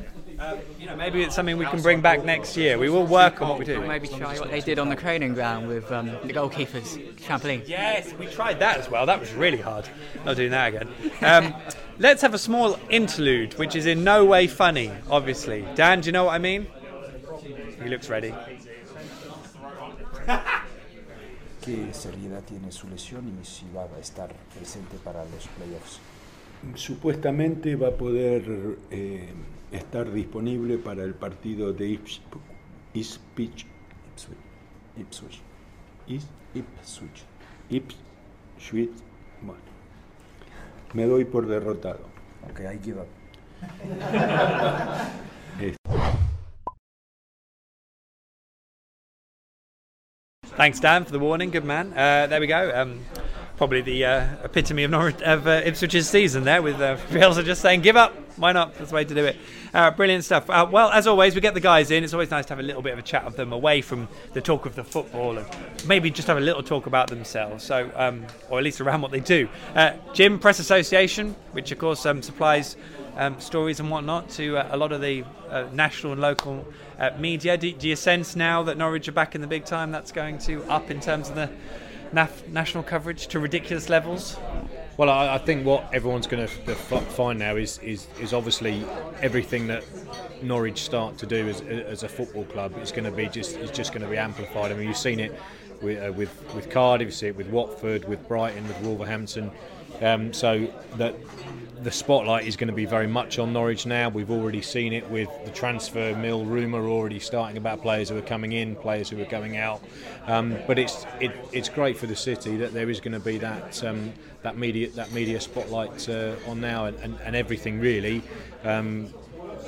You know, maybe it's something we can bring back next year. We will work on what we do. maybe try what they did on the training ground with um, the goalkeepers trampoline. Yes, we tried that as well. That was really hard. Not doing that again. Um, let's have a small interlude, which is in no way funny, obviously. Dan, do you know what I mean? He looks ready. ¿Qué seriedad tiene su lesión y si va a estar presente para los playoffs? Supuestamente va a poder eh, estar disponible para el partido de Ips- Ipswich. Ipswich. Is- Ipswich. Ipswich. Bueno, me doy por derrotado. Ok, I give up. Thanks, Dan, for the warning. Good man. Uh, there we go. Um, probably the uh, epitome of, of uh, Ipswich's season there, with uh, just saying, "Give up." Why not? That's the way to do it. Uh, brilliant stuff. Uh, well, as always, we get the guys in. It's always nice to have a little bit of a chat of them away from the talk of the football and maybe just have a little talk about themselves. So, um, or at least around what they do. Uh, Jim Press Association, which of course um, supplies um, stories and whatnot to uh, a lot of the uh, national and local uh, media. Do, do you sense now that Norwich are back in the big time? That's going to up in terms of the naf- national coverage to ridiculous levels. Well, I, I think what everyone's going to find now is, is is obviously everything that Norwich start to do as, as a football club is going to be just is just going to be amplified. I mean, you've seen it with uh, with, with Cardiff, you see it with Watford, with Brighton, with Wolverhampton. Um, so that the spotlight is going to be very much on Norwich now. We've already seen it with the transfer mill rumour already starting about players who are coming in, players who are going out. Um, but it's it, it's great for the city that there is going to be that um, that media that media spotlight uh, on now and, and, and everything really. Um,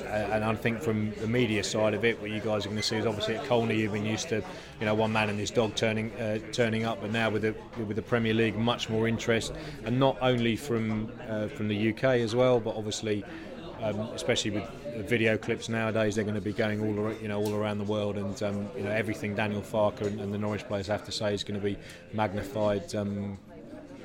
and I think from the media side of it, what you guys are going to see is obviously at Colney you've been used to, you know, one man and his dog turning uh, turning up, but now with the with the Premier League, much more interest, and not only from uh, from the UK as well, but obviously um, especially with video clips nowadays. They're going to be going all you know all around the world, and um, you know everything Daniel Farke and, and the Norwich players have to say is going to be magnified. Um,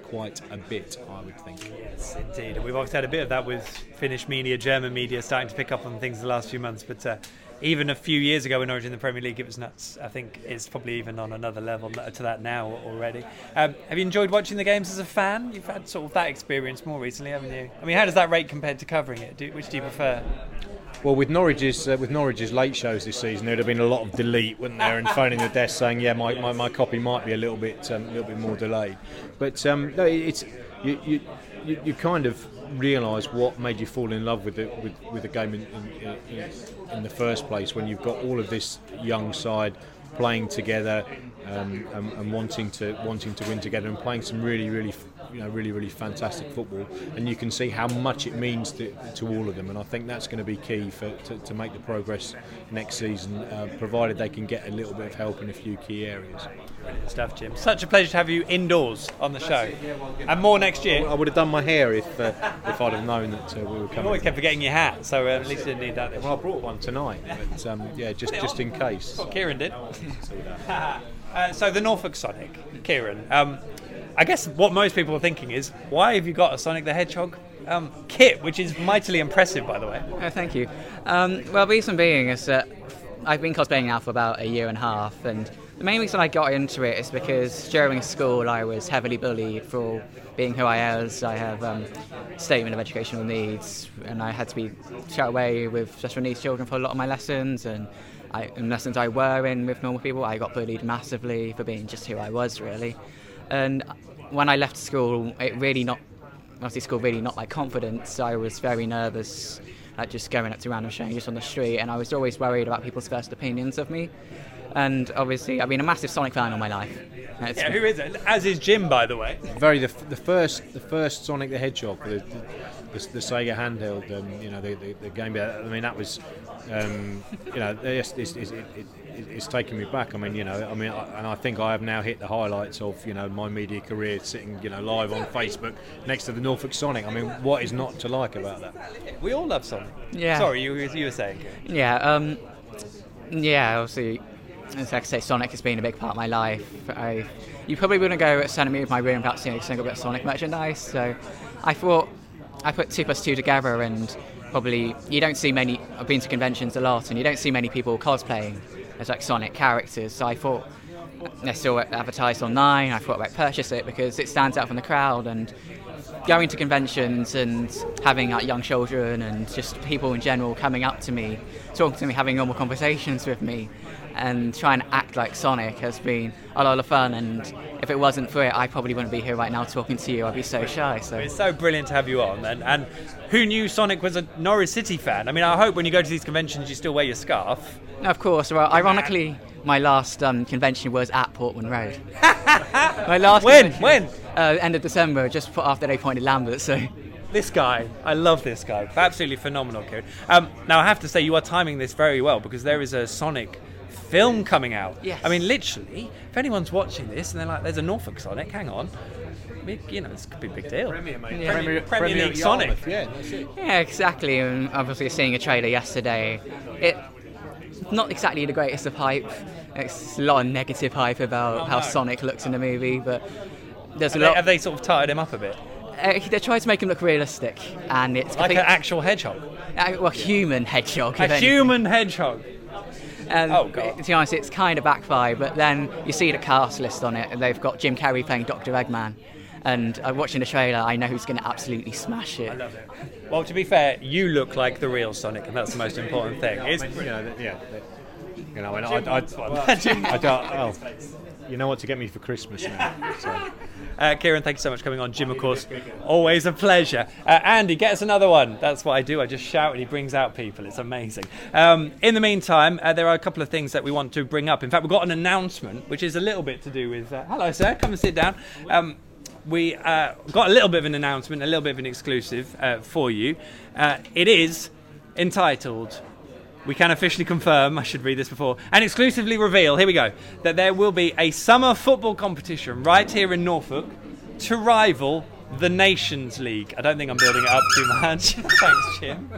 quite a bit, I would think. Yes, indeed. And we've obviously had a bit of that with Finnish media, German media starting to pick up on things the last few months. But uh, even a few years ago when Norwich in the Premier League, it was nuts. I think it's probably even on another level to that now already. Um, have you enjoyed watching the games as a fan? You've had sort of that experience more recently, haven't you? I mean, how does that rate compared to covering it? Do, which do you prefer? Well, with Norwich's uh, with Norwich's late shows this season, there'd have been a lot of delete, wouldn't there? And phoning the desk saying, "Yeah, my, my, my copy might be a little bit um, a little bit more delayed." But um, no, it's you, you, you, kind of realise what made you fall in love with the with, with the game in, in, in, in the first place when you've got all of this young side playing together um, and, and, wanting to wanting to win together and playing some really really you know really really fantastic football and you can see how much it means to, to all of them and I think that's going to be key for to, to make the progress next season uh, provided they can get a little bit of help in a few key areas. Brilliant stuff, Jim. Such a pleasure to have you indoors on the show, and more next year. I would have done my hair if uh, if I'd have known that uh, we were coming. You always kept forgetting your hat, so uh, at least you didn't need that. Well, I brought one tonight, but um, yeah, just just in case. What Kieran did. Uh, so the Norfolk Sonic, Kieran. Um, I guess what most people are thinking is, why have you got a Sonic the Hedgehog um, kit, which is mightily impressive, by the way? Oh, thank you. Um, well, reason being is that I've been cosplaying now for about a year and a half, and the main reason I got into it is because during school I was heavily bullied for being who I was. I have um, statement of educational needs, and I had to be shut away with special needs children for a lot of my lessons, and I, lessons I were in with normal people, I got bullied massively for being just who I was, really. And when I left school, it really not, obviously school really not my confidence. I was very nervous at just going up to random strangers on the street, and I was always worried about people's first opinions of me. And obviously, I've been a massive Sonic fan all my life. It's yeah, who is it? As is Jim, by the way. Very the, the first the first Sonic the Hedgehog, the, the, the Sega handheld, um, you know, the, the, the, game. I mean, that was, um, you know, it's, it's, it's, it, it, it's taken me back. I mean, you know, I mean, I, and I think I have now hit the highlights of you know my media career, sitting you know live on Facebook next to the Norfolk Sonic. I mean, what is not to like about that? We all love Sonic. Yeah. Sorry, you you were saying. Yeah. Um, yeah. Obviously, as I say, Sonic has been a big part of my life. I, you probably wouldn't go a centimetre of my room without seeing a single bit of Sonic merchandise. So, I thought I put two plus two together, and probably you don't see many. I've been to conventions a lot, and you don't see many people cosplaying as like Sonic characters. So I thought I saw it advertised online. I thought I'd purchase it because it stands out from the crowd and going to conventions and having like young children and just people in general coming up to me, talking to me, having normal conversations with me, and try and act like Sonic has been a lot of fun. And if it wasn't for it, I probably wouldn't be here right now talking to you. I'd be so shy. So it's so brilliant to have you on. And, and who knew Sonic was a Norwich City fan? I mean, I hope when you go to these conventions, you still wear your scarf. Of course. Well, ironically, my last um, convention was at Portman Road. my last when when uh, end of December, just after they appointed Lambert. So this guy, I love this guy, absolutely phenomenal, Kieran. Um, now I have to say, you are timing this very well because there is a Sonic film coming out. Yes. I mean, literally, if anyone's watching this and they're like, "There's a Norfolk Sonic," hang on. You know, this could be a big deal. Premier, mate. Yeah. Premier, Premier, Premier League Sonic. Yeah. Yeah, exactly. And obviously, seeing a trailer yesterday, it not exactly the greatest of hype. It's a lot of negative hype about Oh, how no. Sonic looks in the movie, but there's Have a they, lot. have they sort of tired him up a bit? Uh, they tried to make him look realistic, and it's Like an actual hedgehog? uh, well, human hedgehog. A if anything. human hedgehog. And Oh, God. To be honest, it's kind of backfired. But then you see the cast list on it, and they've got Jim Carrey playing Dr. Eggman. And uh, watching the trailer, I know who's going to absolutely smash it. I love it. Well, to be fair, you look like the real Sonic, and that's the most important thing. It's, you know, that- yeah. You know, and I, I, I, I don't. Oh, you know what to get me for Christmas now. So. Uh, Kieran, thank you so much for coming on. Jim, of course, always a pleasure. Uh, Andy, get us another one. That's what I do. I just shout and he brings out people. It's amazing. Um, in the meantime, uh, there are a couple of things that we want to bring up. In fact, we've got an announcement, which is a little bit to do with. Uh, hello, sir. Come and sit down. Um, we uh, got a little bit of an announcement, a little bit of an exclusive uh, for you. Uh, it is entitled we can officially confirm, I should read this before, and exclusively reveal, here we go, that there will be a summer football competition right here in Norfolk to rival the Nations League. I don't think I'm building it up too much. Thanks, Jim.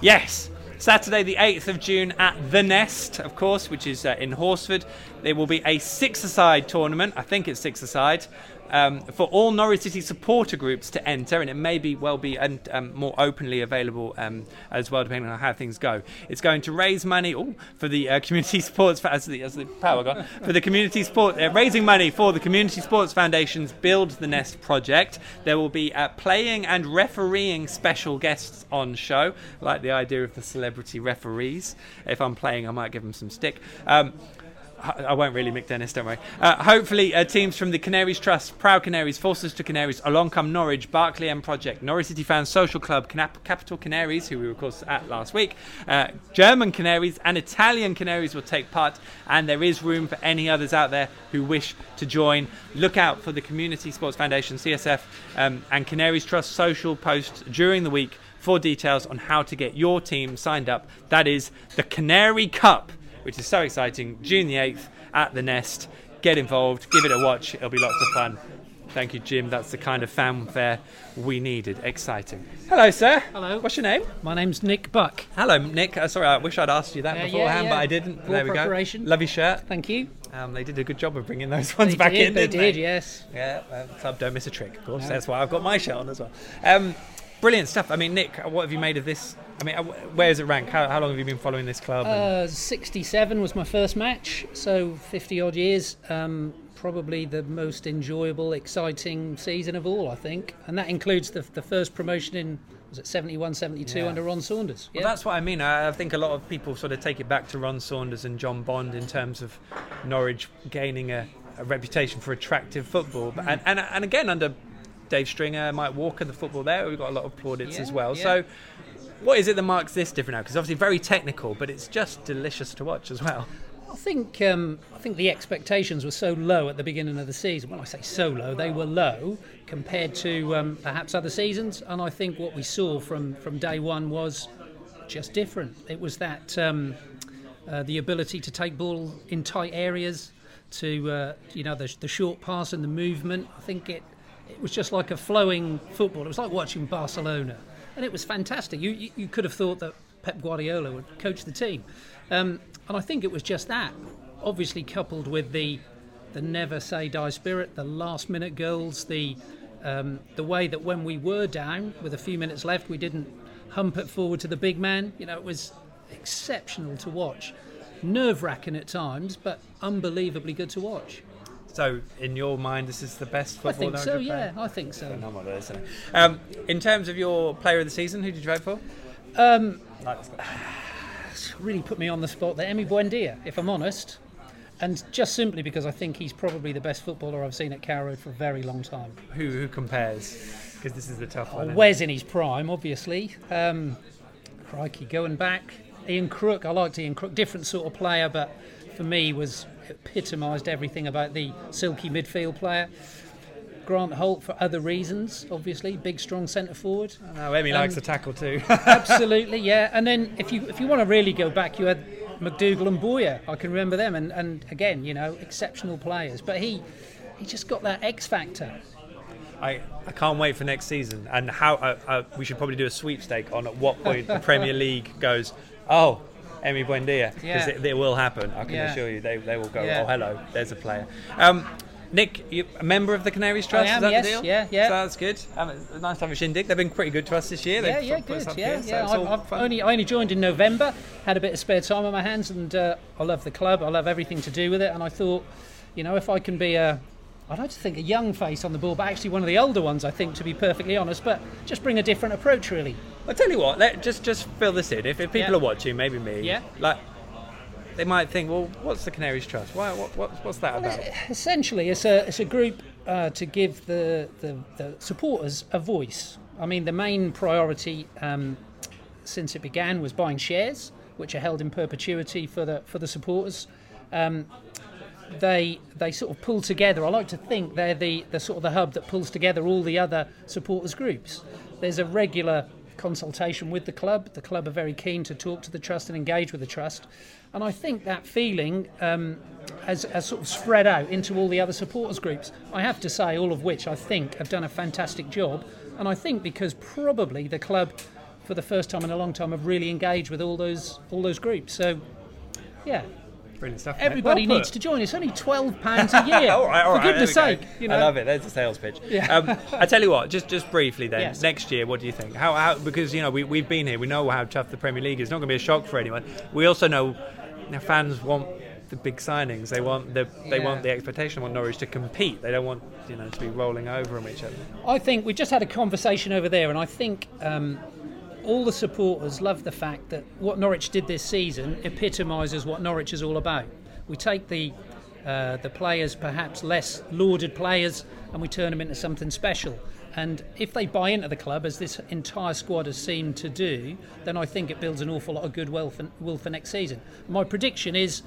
Yes. Saturday, the 8th of June at The Nest, of course, which is uh, in Horsford. There will be a six a side tournament. I think it's six a side. Um, for all Norwich City supporter groups to enter, and it may be well be and um, more openly available um, as well, depending on how things go. It's going to raise money ooh, for the uh, community sports as the, as the power gone for the community sport uh, raising money for the community sports foundation's Build the Nest project. There will be uh, playing and refereeing special guests on show. Like the idea of the celebrity referees. If I'm playing, I might give them some stick. I won't really, Mick Dennis, don't worry. Uh, hopefully, uh, teams from the Canaries Trust, Proud Canaries, Forces to Canaries, Along Come Norwich, Barclay M Project, Norwich City Fans Social Club, Canap- Capital Canaries, who we were, of course, at last week, uh, German Canaries, and Italian Canaries will take part, and there is room for any others out there who wish to join. Look out for the Community Sports Foundation, CSF, um, and Canaries Trust social posts during the week for details on how to get your team signed up. That is the Canary Cup which is so exciting. June the 8th at the Nest. Get involved, give it a watch, it'll be lots of fun. Thank you, Jim. That's the kind of fanfare we needed. Exciting. Hello, sir. Hello. What's your name? My name's Nick Buck. Hello, Nick. Uh, sorry, I wish I'd asked you that Uh, beforehand, yeah. but I didn't. Full there we go. Love your shirt. Thank you. Um, they did a good job of bringing those ones They back did, in. they did, yes. Yeah, well, club don't miss a trick, of course. No. That's why I've got my shirt on as well. Um, brilliant stuff. I mean, Nick, what have you made of this? I mean, uh, where is it ranked? How, how long have you been following this club? Uh, 67 was my first match, so 50 odd years. Um, probably the most enjoyable, exciting season of all, I think. And that includes the, the first promotion in, was it 71, 72 Yeah. under Ron Saunders? Well, that's what I mean. I I think a lot of people sort of take it back to Ron Saunders and John Bond in terms of Norwich gaining a, a reputation for attractive football. But, and, and, and again, under Dave Stringer, Mike Walker, the football there, we've got a lot of plaudits Yeah, as well. yeah. So, what is it that marks this different now? Because obviously very technical, but it's just delicious to watch as well. I think um, I think the expectations were so low at the beginning of the season. When I say so low, they were low compared to um, perhaps other seasons. And I think what we saw from from day one was just different. It was that um, uh, the ability to take ball in tight areas, to uh, you know the, the short pass and the movement. I think it it was just like a flowing football. It was like watching Barcelona, and it was fantastic. You you, you could have thought that Pep Guardiola would coach the team, um, and I think it was just that. Obviously coupled with the the never say die spirit, the last minute goals, the um, the way that when we were down with a few minutes left, we didn't hump it forward to the big man. You know, it was exceptional to watch, nerve wracking at times, but unbelievably good to watch. So, in your mind, this is the best footballer I football think so. Yeah? I think so. Phenomenal, isn't it? Um, in terms of your player of the season, who did you vote for? Um, Like- really put me on the spot there. Emi Buendia, if I'm honest. And just simply because I think he's probably the best footballer I've seen at Carrow for a very long time. Who, who compares? Because this is the tough one. Oh, Wes in his prime, obviously. Um, crikey, going back. Ian Crook, I liked Ian Crook. Different sort of player, but for me was epitomised everything about the silky midfield player. Grant Holt for other reasons, obviously. Big, strong centre forward. No, Emi likes Um, to tackle too. Absolutely, yeah. And then if you if you want to really go back, you had MacDougall and Boyer. I can remember them, and, and again, you know, exceptional players. But he he just got that X factor. I, I can't wait for next season and how uh, uh, we should probably do a sweepstake on at what point the Premier League goes. Oh, Emi Buendia, because Yeah. it, it will happen. I can Yeah. assure you, they, they will go. Yeah. Oh, hello, there's a player. Um, Nick, you a member of the Canaries Trust? I am, is that yes, the deal? yeah, yeah. So that's good. Um, nice to have a shindig. They've been pretty good to us this year. Yeah, They've yeah, put good. Yeah, here, yeah. it's I've, I've only I only joined in November. Had a bit of spare time on my hands, and uh, I love the club. I love everything to do with it. And I thought, you know, if I can be a I'd like to think a young face on the ball, but actually one of the older ones, I think, to be perfectly honest. But just bring a different approach, really. I'll tell you what. Let, just just fill this in. If, if people Yeah. are watching, maybe me. Yeah. Like they might think, well, what's the Canaries Trust? Why? What, what, what's that about? Essentially, it's a it's a group uh, to give the, the the supporters a voice. I mean, the main priority um, since it began was buying shares, which are held in perpetuity for the for the supporters. Um, they they sort of pull together. I like to think they're the, the sort of the hub that pulls together all the other supporters groups. There's a regular consultation with the club. The club are very keen to talk to the trust and engage with the trust, and I think that feeling um, has, has sort of spread out into all the other supporters groups. I have to say, all of which I think have done a fantastic job, and I think because probably the club for the first time in a long time, have really engaged with all those all those groups. So, yeah. Brilliant stuff. Everybody Well needs to join. It's only twelve pounds a year. all right, all For goodness we go. sake, you know. I love it. There's a sales pitch. Yeah. Um, I tell you what, just just briefly then. Yes. Next year, what do you think? How, how because you know we we've been here. We know how tough the Premier League is. It's not going to be a shock for anyone. We also know, fans want the big signings. They want the they Yeah. want the expectation. Want Norwich to compete. They don't want you know to be rolling over on each other. I think we just had a conversation over there, and I think um, all the supporters love the fact that what Norwich did this season epitomises what Norwich is all about. We take the uh, the players, perhaps less lauded players, and we turn them into something special. And if they buy into the club, as this entire squad has seemed to do, then I think it builds an awful lot of goodwill for, will for next season. My prediction is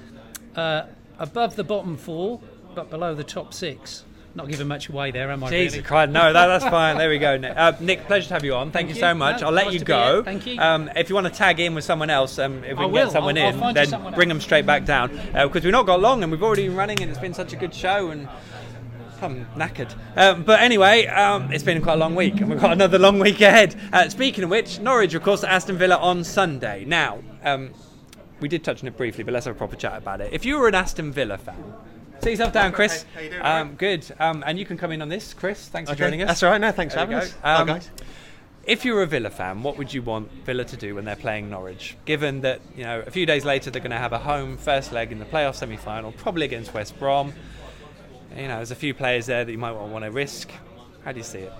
uh, above the bottom four, but below the top six. Not giving much away there, am I? Jesus really? Christ, no, that, that's fine. There we go, Nick. Uh, Nick, pleasure to have you on. Thank, Thank you you. so much. No, I'll let nice you go. Thank you. Um, if you want to tag in with someone else, um, if we I can will. get someone I'll- I'll in, then someone bring them straight back down because we've not got long and we've already been running and it's been such a good show and. I'm knackered. Um, but anyway, um, it's been quite a long week, and we've got another long week ahead. Uh, speaking of which, Norwich, of course, Aston Villa on Sunday. Now, um, we did touch on it briefly, but let's have a proper chat about it. If you were an Aston Villa fan, sit yourself down, Chris. How you doing, Um, good. Um, and you can come in on this, Chris. Thanks for joining us. that's all right. No, thanks for having us. go. Hi, Um, guys. If you were a Villa fan, what would you want Villa to do when they're playing Norwich? Given that you know a few days later they're going to have a home first leg in the playoff semi-final, probably against West Brom. You know, there's a few players there that you might want to risk. How do you see it?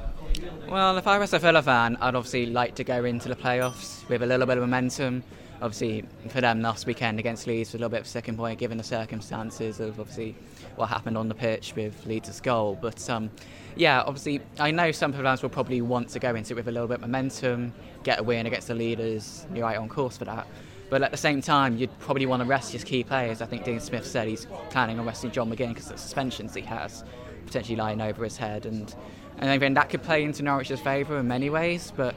Well, if I was a Villa fan, I'd obviously like to go into the playoffs with a little bit of momentum. Obviously, for them last weekend against Leeds was a little bit of a second point, given the circumstances of obviously what happened on the pitch with Leeds' goal. But um, yeah, obviously, I know some fans will probably want to go into it with a little bit of momentum, get a win against the leaders. You're right on course for that. But at the same time, you'd probably want to rest his key players. I think Dean Smith said he's planning on resting John McGinn because of the suspensions he has potentially lying over his head, and and I think that could play into Norwich's favour in many ways. But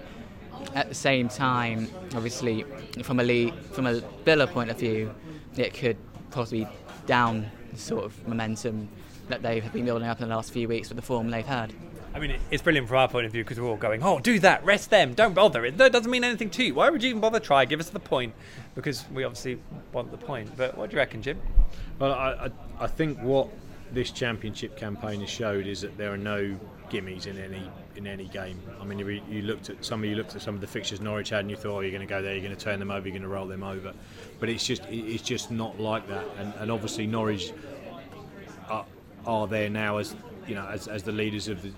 at the same time, obviously, from a Lee, from a Villa point of view, it could possibly down the sort of momentum that they have been building up in the last few weeks with the form they've had. I mean, it's brilliant from our point of view because we're all going, "Oh, do that, rest them, don't bother." It that doesn't mean anything to you. Why would you even bother? Try, give us the point, because we obviously want the point. But what do you reckon, Jim? Well, I, I, I think what this championship campaign has showed is that there are no gimmies in any in any game. I mean, you, you looked at some of you looked at some of the fixtures Norwich had, and you thought, oh, you're going to go there, you're going to turn them over, you're going to roll them over. But it's just it's just not like that. And, and obviously Norwich are, are there now as you know as, as the leaders of the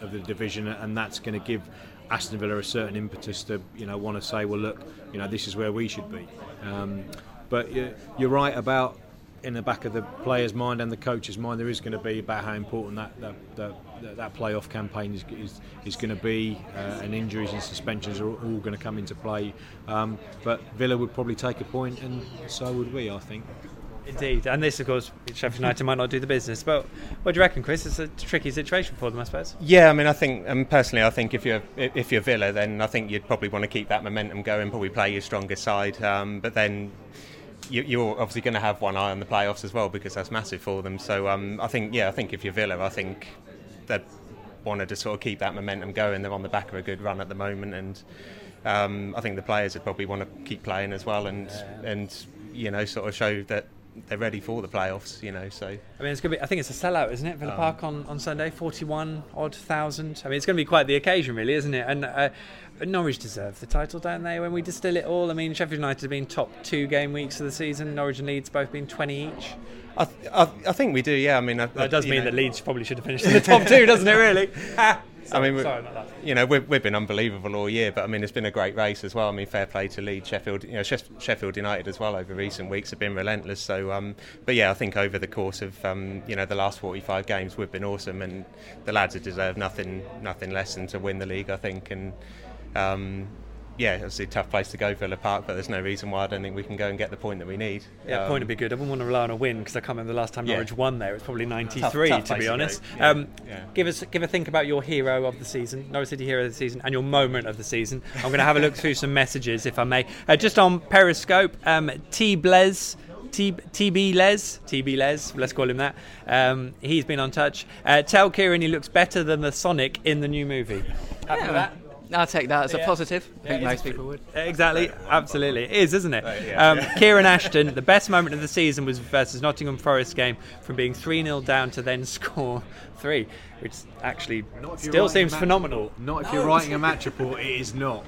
of, the division, and that's going to give Aston Villa a certain impetus to you know want to say, well, look, you know, this is where we should be. Um, but you're right about in the back of the player's mind and the coach's mind, there is going to be about how important that that, that, that, that playoff campaign is, is, is going to be, uh, and injuries and suspensions are all, all going to come into play. Um, but Villa would probably take a point, and so would we, I think. Indeed, and this, of course, Sheffield United might not do the business. But what do you reckon, Chris? It's a tricky situation for them, I suppose. Yeah, I mean, I think and personally, I think if you're if you're Villa, then I think you'd probably want to keep that momentum going, probably play your strongest side. Um, but then you, you're obviously going to have one eye on the playoffs as well because that's massive for them. So um, I think, yeah, I think if you're Villa, I think they wanted to sort of keep that momentum going. They're on the back of a good run at the moment, and um, I think the players would probably want to keep playing as well, and and you know, sort of show that they're ready for the playoffs. You know, so. I mean, it's going to be. I think it's a sellout, isn't it? Villa Um, Park on, on Sunday, forty-one odd thousand. I mean, it's going to be quite the occasion, really, isn't it? And uh, Norwich deserve the title, don't they? When we distill it all, I mean, Sheffield United have been top two game weeks of the season. Norwich and Leeds both been twenty each. I, th- I, I think we do, yeah. I mean, I, That does mean know- that Leeds probably should have finished in the top two, doesn't it? Really? I mean, sorry about that. you know, we've, we've been unbelievable all year, but I mean, it's been a great race as well. I mean, fair play to Leeds, Sheffield, you know, Sheffield United as well over recent weeks have been relentless. So, um, but yeah, I think over the course of um, you know the last 45 games, we've been awesome, and the lads have deserved nothing, nothing less than to win the league, I think, and. Um, yeah, it's a tough place to go, Villa Park, but there's no reason why I don't think we can go and get the point that we need. Yeah, Um, point would be good. I wouldn't want to rely on a win because I can't remember the last time Yeah. Norwich won there. It was probably '93, tough to place be to honest. yeah, Um, yeah. Give us give a think about your hero of the season, Norwich City hero of the season, and your moment of the season. I'm going to have a look through some messages, if I may. Uh, just on Periscope, um, T Blaze. TB Les, TB Les, let's call him that. Um, he's been on touch. Uh, tell Kieran he looks better than the Sonic in the new movie. Happy with that? I'll take that as a Yeah. positive. I think most people would. Exactly, absolutely. It is, isn't it? yeah. Um, Kieran Ashton, the best moment of the season was versus Nottingham Forest game from being 3 0 down to then score three, which actually still seems phenomenal. Not if you're writing a match report, it is not.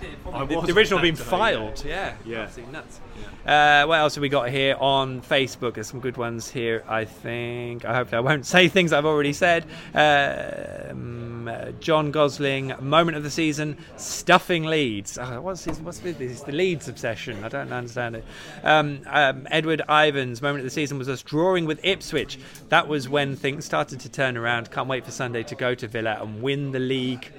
The, the original being filed, yeah. Yeah. Absolutely nuts. Uh, what else have we got here on Facebook? There's some good ones here, I think. I hope I won't say things I've already said. Um, John Gosling, moment of the season, stuffing Leeds. Oh, what's his, what's with this? The Leeds obsession. I don't understand it. Um, um, Edward Ivans, moment of the season was us drawing with Ipswich. That was when things started to turn around. Can't wait for Sunday to go to Villa and win the league.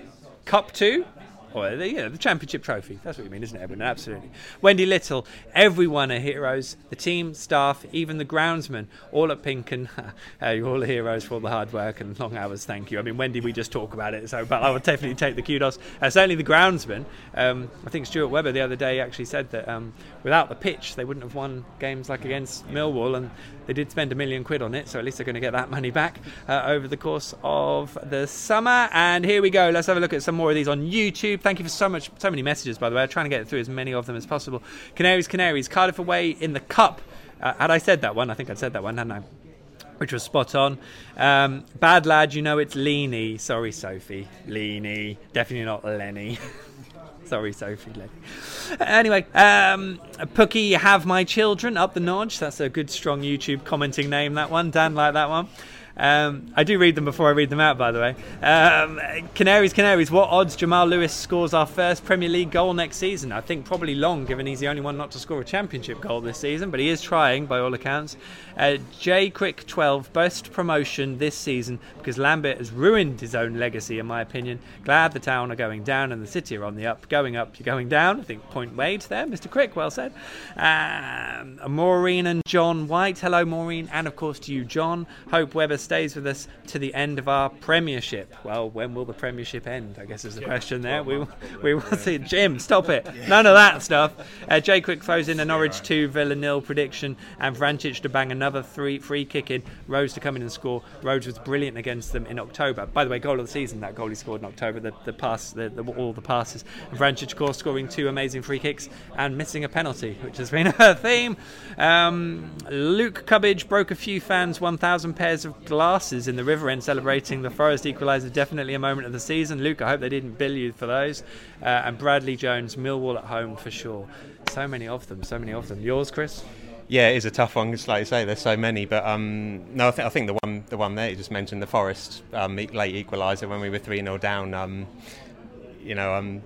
Cup two? Or the, you know, the championship trophy. That's what you mean, isn't it, Edwin? Absolutely. Wendy Little, everyone are heroes. The team, staff, even the groundsmen, all at PinkUn. uh, you're all heroes for all the hard work and long hours. Thank you. I mean, Wendy, we just talk about it, so but I would definitely take the kudos. Uh, certainly the groundsmen. Um, I think Stuart Webber the other day actually said that um, without the pitch, they wouldn't have won games like against Millwall, and they did spend a million quid on it, so at least they're going to get that money back uh, over the course of the summer. And here we go. Let's have a look at some more of these on YouTube. Thank you for so much, so many messages, by the way. I'm trying to get through as many of them as possible. Canaries, Canaries, Cardiff away in the cup. Uh, had I said that one? I think I'd said that one, hadn't I? Which was spot on. Um, bad lad, you know it's Leany. Sorry, Sophie. Leany. Definitely not Lenny. Sorry, Sophie. Lenny. Anyway, um, Pukki, have my children up the notch. That's a good, strong YouTube commenting name. That one, Dan, like that one. Um, I do read them before I read them out, by the way. Um, Canaries, Canaries. What odds Jamal Lewis scores our first Premier League goal next season? I think probably long, given he's the only one not to score a Championship goal this season, but he is trying by all accounts. Uh, J Quick 12, best promotion this season because Lambert has ruined his own legacy, in my opinion. Glad the town are going down and the city are on the up. Going up, you're going down. I think point made there, Mr. Quick. Well said. Um, Maureen and John White. Hello, Maureen, and of course to you, John. Hope Webber stays with us to the end of our Premiership. Well, when will the Premiership end? I guess is the question there. We will, we will see. Jim, stop it. None of that stuff. Uh, Jay Quick throws in a Norwich 2 Villa nil prediction, and Vrancic to bang another three free kick in. Rose to come in and score. Rose was brilliant against them in October. By the way, goal of the season. That goal he scored in October. The, the pass, the, the, all the passes. Vrancic, of course, scoring two amazing free kicks and missing a penalty, which has been a theme. Um, Luke Cubbage broke a few fans' 1,000 pairs of glasses in the River End celebrating the Forest equaliser. Definitely a moment of the season. Luke, I hope they didn't bill you for those. Uh, and Bradley Jones, Millwall at home for sure. So many of them, so many of them. Yours, Chris? Yeah, it is a tough one. Just like you say, there's so many. But um, no, I, th- I think the one, the one there you just mentioned, the Forest um, late equaliser when we were three 0 down. Um, you know, um,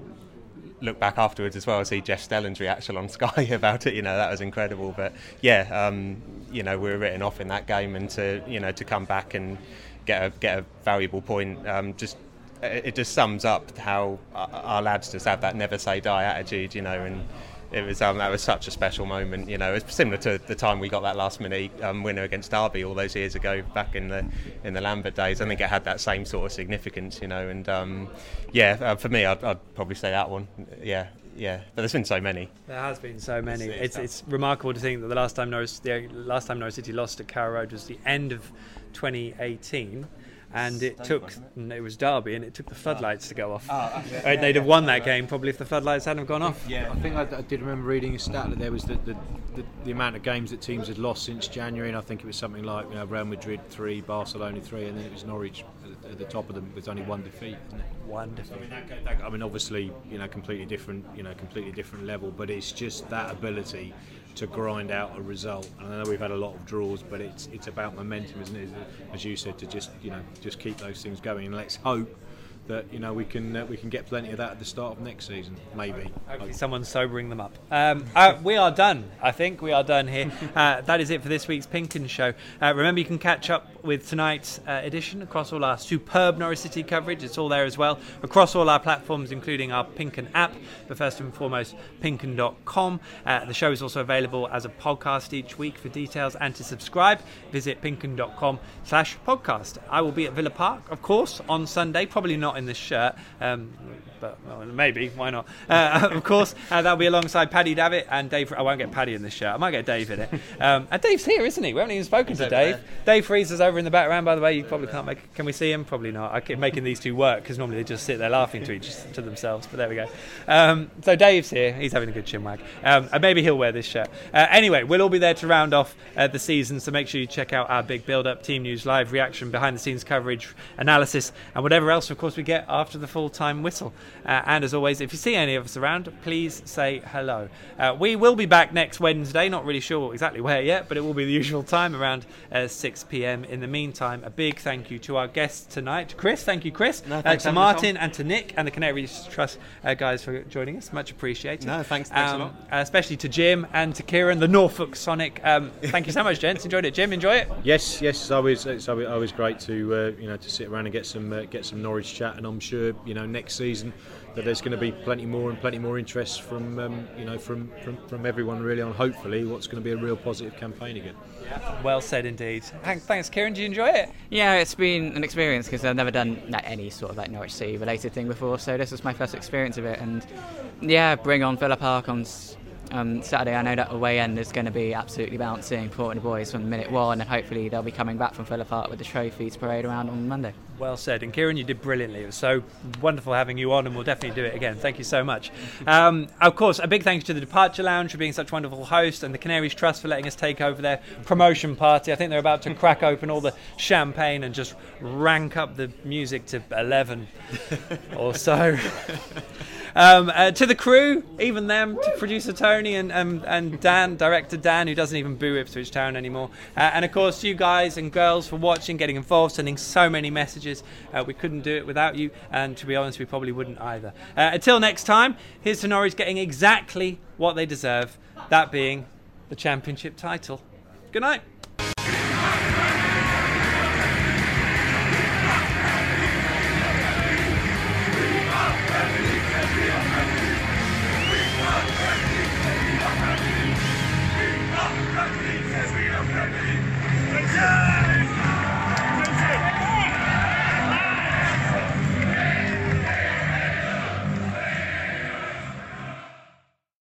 look back afterwards as well, see Jeff Stelling's reaction on Sky about it. You know, that was incredible. But yeah, um, you know, we were written off in that game, and to you know to come back and get a get a valuable point, um, just it just sums up how our our lads just have that never say die attitude. You know, and it was um, that was such a special moment. You know, it's similar to the time we got that last minute um, winner against Derby all those years ago, back in the in the Lambert days. I think it had that same sort of significance. You know, and um, yeah, uh, for me, I'd, I'd probably say that one. Yeah, yeah. But there's been so many. There has been so many. It's- It's, it's remarkable to think that the last time Norwich, the last time Norwich City lost at Carrow Road was the end of 2018, and it took it was Derby, and it took the floodlights to go off. Ah, Uh, They'd have won that game probably if the floodlights hadn't have gone off. Yeah, I think I, I did remember reading a stat that there was the, the, the, the amount of games that teams had lost since January, and I think it was something like you know Real Madrid three, Barcelona three, and then it was Norwich at the, at the top of them with only one defeat. Isn't it? One defeat. I mean, that, that, I mean, obviously, you know, completely different, you know, completely different level, but it's just that ability to grind out a result. And I know we've had a lot of draws, but it's it's about momentum, isn't it? As you said, to just you know just keep those things going, and let's hope that you know we can uh, we can get plenty of that at the start of next season, maybe. Hopefully someone's sobering them up. Um, uh, we are done. I think we are done here. Uh, that is it for this week's PinkUn Show. Uh, remember, you can catch up with tonight's uh, edition across all our superb Norwich City coverage. It's all there as well across all our platforms, including our PinkUn app, but first and foremost, pinkun.com. Uh, the show is also available as a podcast each week. For details and to subscribe, visit pinkun.com slash podcast. I will be at Villa Park, of course, on Sunday. Probably not not in this shirt. Um, but well, maybe why not? Uh, of course, uh, that'll be alongside Paddy Davitt and Dave. I won't get Paddy in this shirt. I might get Dave in it. Um, and Dave's here, isn't he? We haven't even spoken to Dave. Dave Freezer's over in the background, by the way. You probably can't make. Can we see him? Probably not. I keep making these two work because normally they just sit there laughing to each to themselves. But there we go. Um, so Dave's here. He's having a good chinwag. Um, and maybe he'll wear this shirt. Uh, anyway, we'll all be there to round off uh, the season. So make sure you check out our big build-up, team news, live reaction, behind-the-scenes coverage, analysis, and whatever else, of course, we get after the full-time whistle. Uh, and as always, if you see any of us around, please say hello. Uh, we will be back next Wednesday. Not really sure exactly where yet, but it will be the usual time around uh, 6 p.m. In the meantime, a big thank you to our guests tonight, Chris. Thank you, Chris. No, uh, to Martin and to Nick and the Canary Trust uh, guys for joining us. Much appreciated. No, thanks- thanks a Um, lot. uh, especially to Jim and to Kieran, the Norfolk Sonic. Um, thank you so much, gents. Enjoyed it. Jim, enjoy it. Yes, yes, it's always it's always, always great to uh, you know to sit around and get some uh, get some Norwich chat, and I'm sure you know next season that there's going to be plenty more and plenty more interest from um, you know from, from from everyone really on hopefully what's going to be a real positive campaign again. Well said indeed. Thanks, Kieran. Do you enjoy it? Yeah, it's been an experience because I've never done like, any sort of like Norwich City related thing before, so this was my first experience of it. And yeah, bring on Villa Park on s- um, Saturday. I know that away end is going to be absolutely bouncing, supporting the boys from minute one, and hopefully they'll be coming back from Villa Park with the trophy to parade around on Monday. Well said. And Kieran, you did brilliantly. It was so wonderful having you on, and we'll definitely do it again. Thank you so much. Um, of course, a big thanks to the Departure Lounge for being such wonderful host, and the Canaries Trust for letting us take over their promotion party. I think they're about to crack open all the champagne and just rank up the music to 11 or so. Um, uh, to the crew, even them, to producer Tony and, um, and Dan, director Dan, who doesn't even boo Ipswich Town anymore. Uh, and of course, you guys and girls for watching, getting involved, sending so many messages. Uh, we couldn't do it without you, and to be honest, we probably wouldn't either. Uh, until next time, here's to Norwich getting exactly what they deserve that being the championship title. Good night.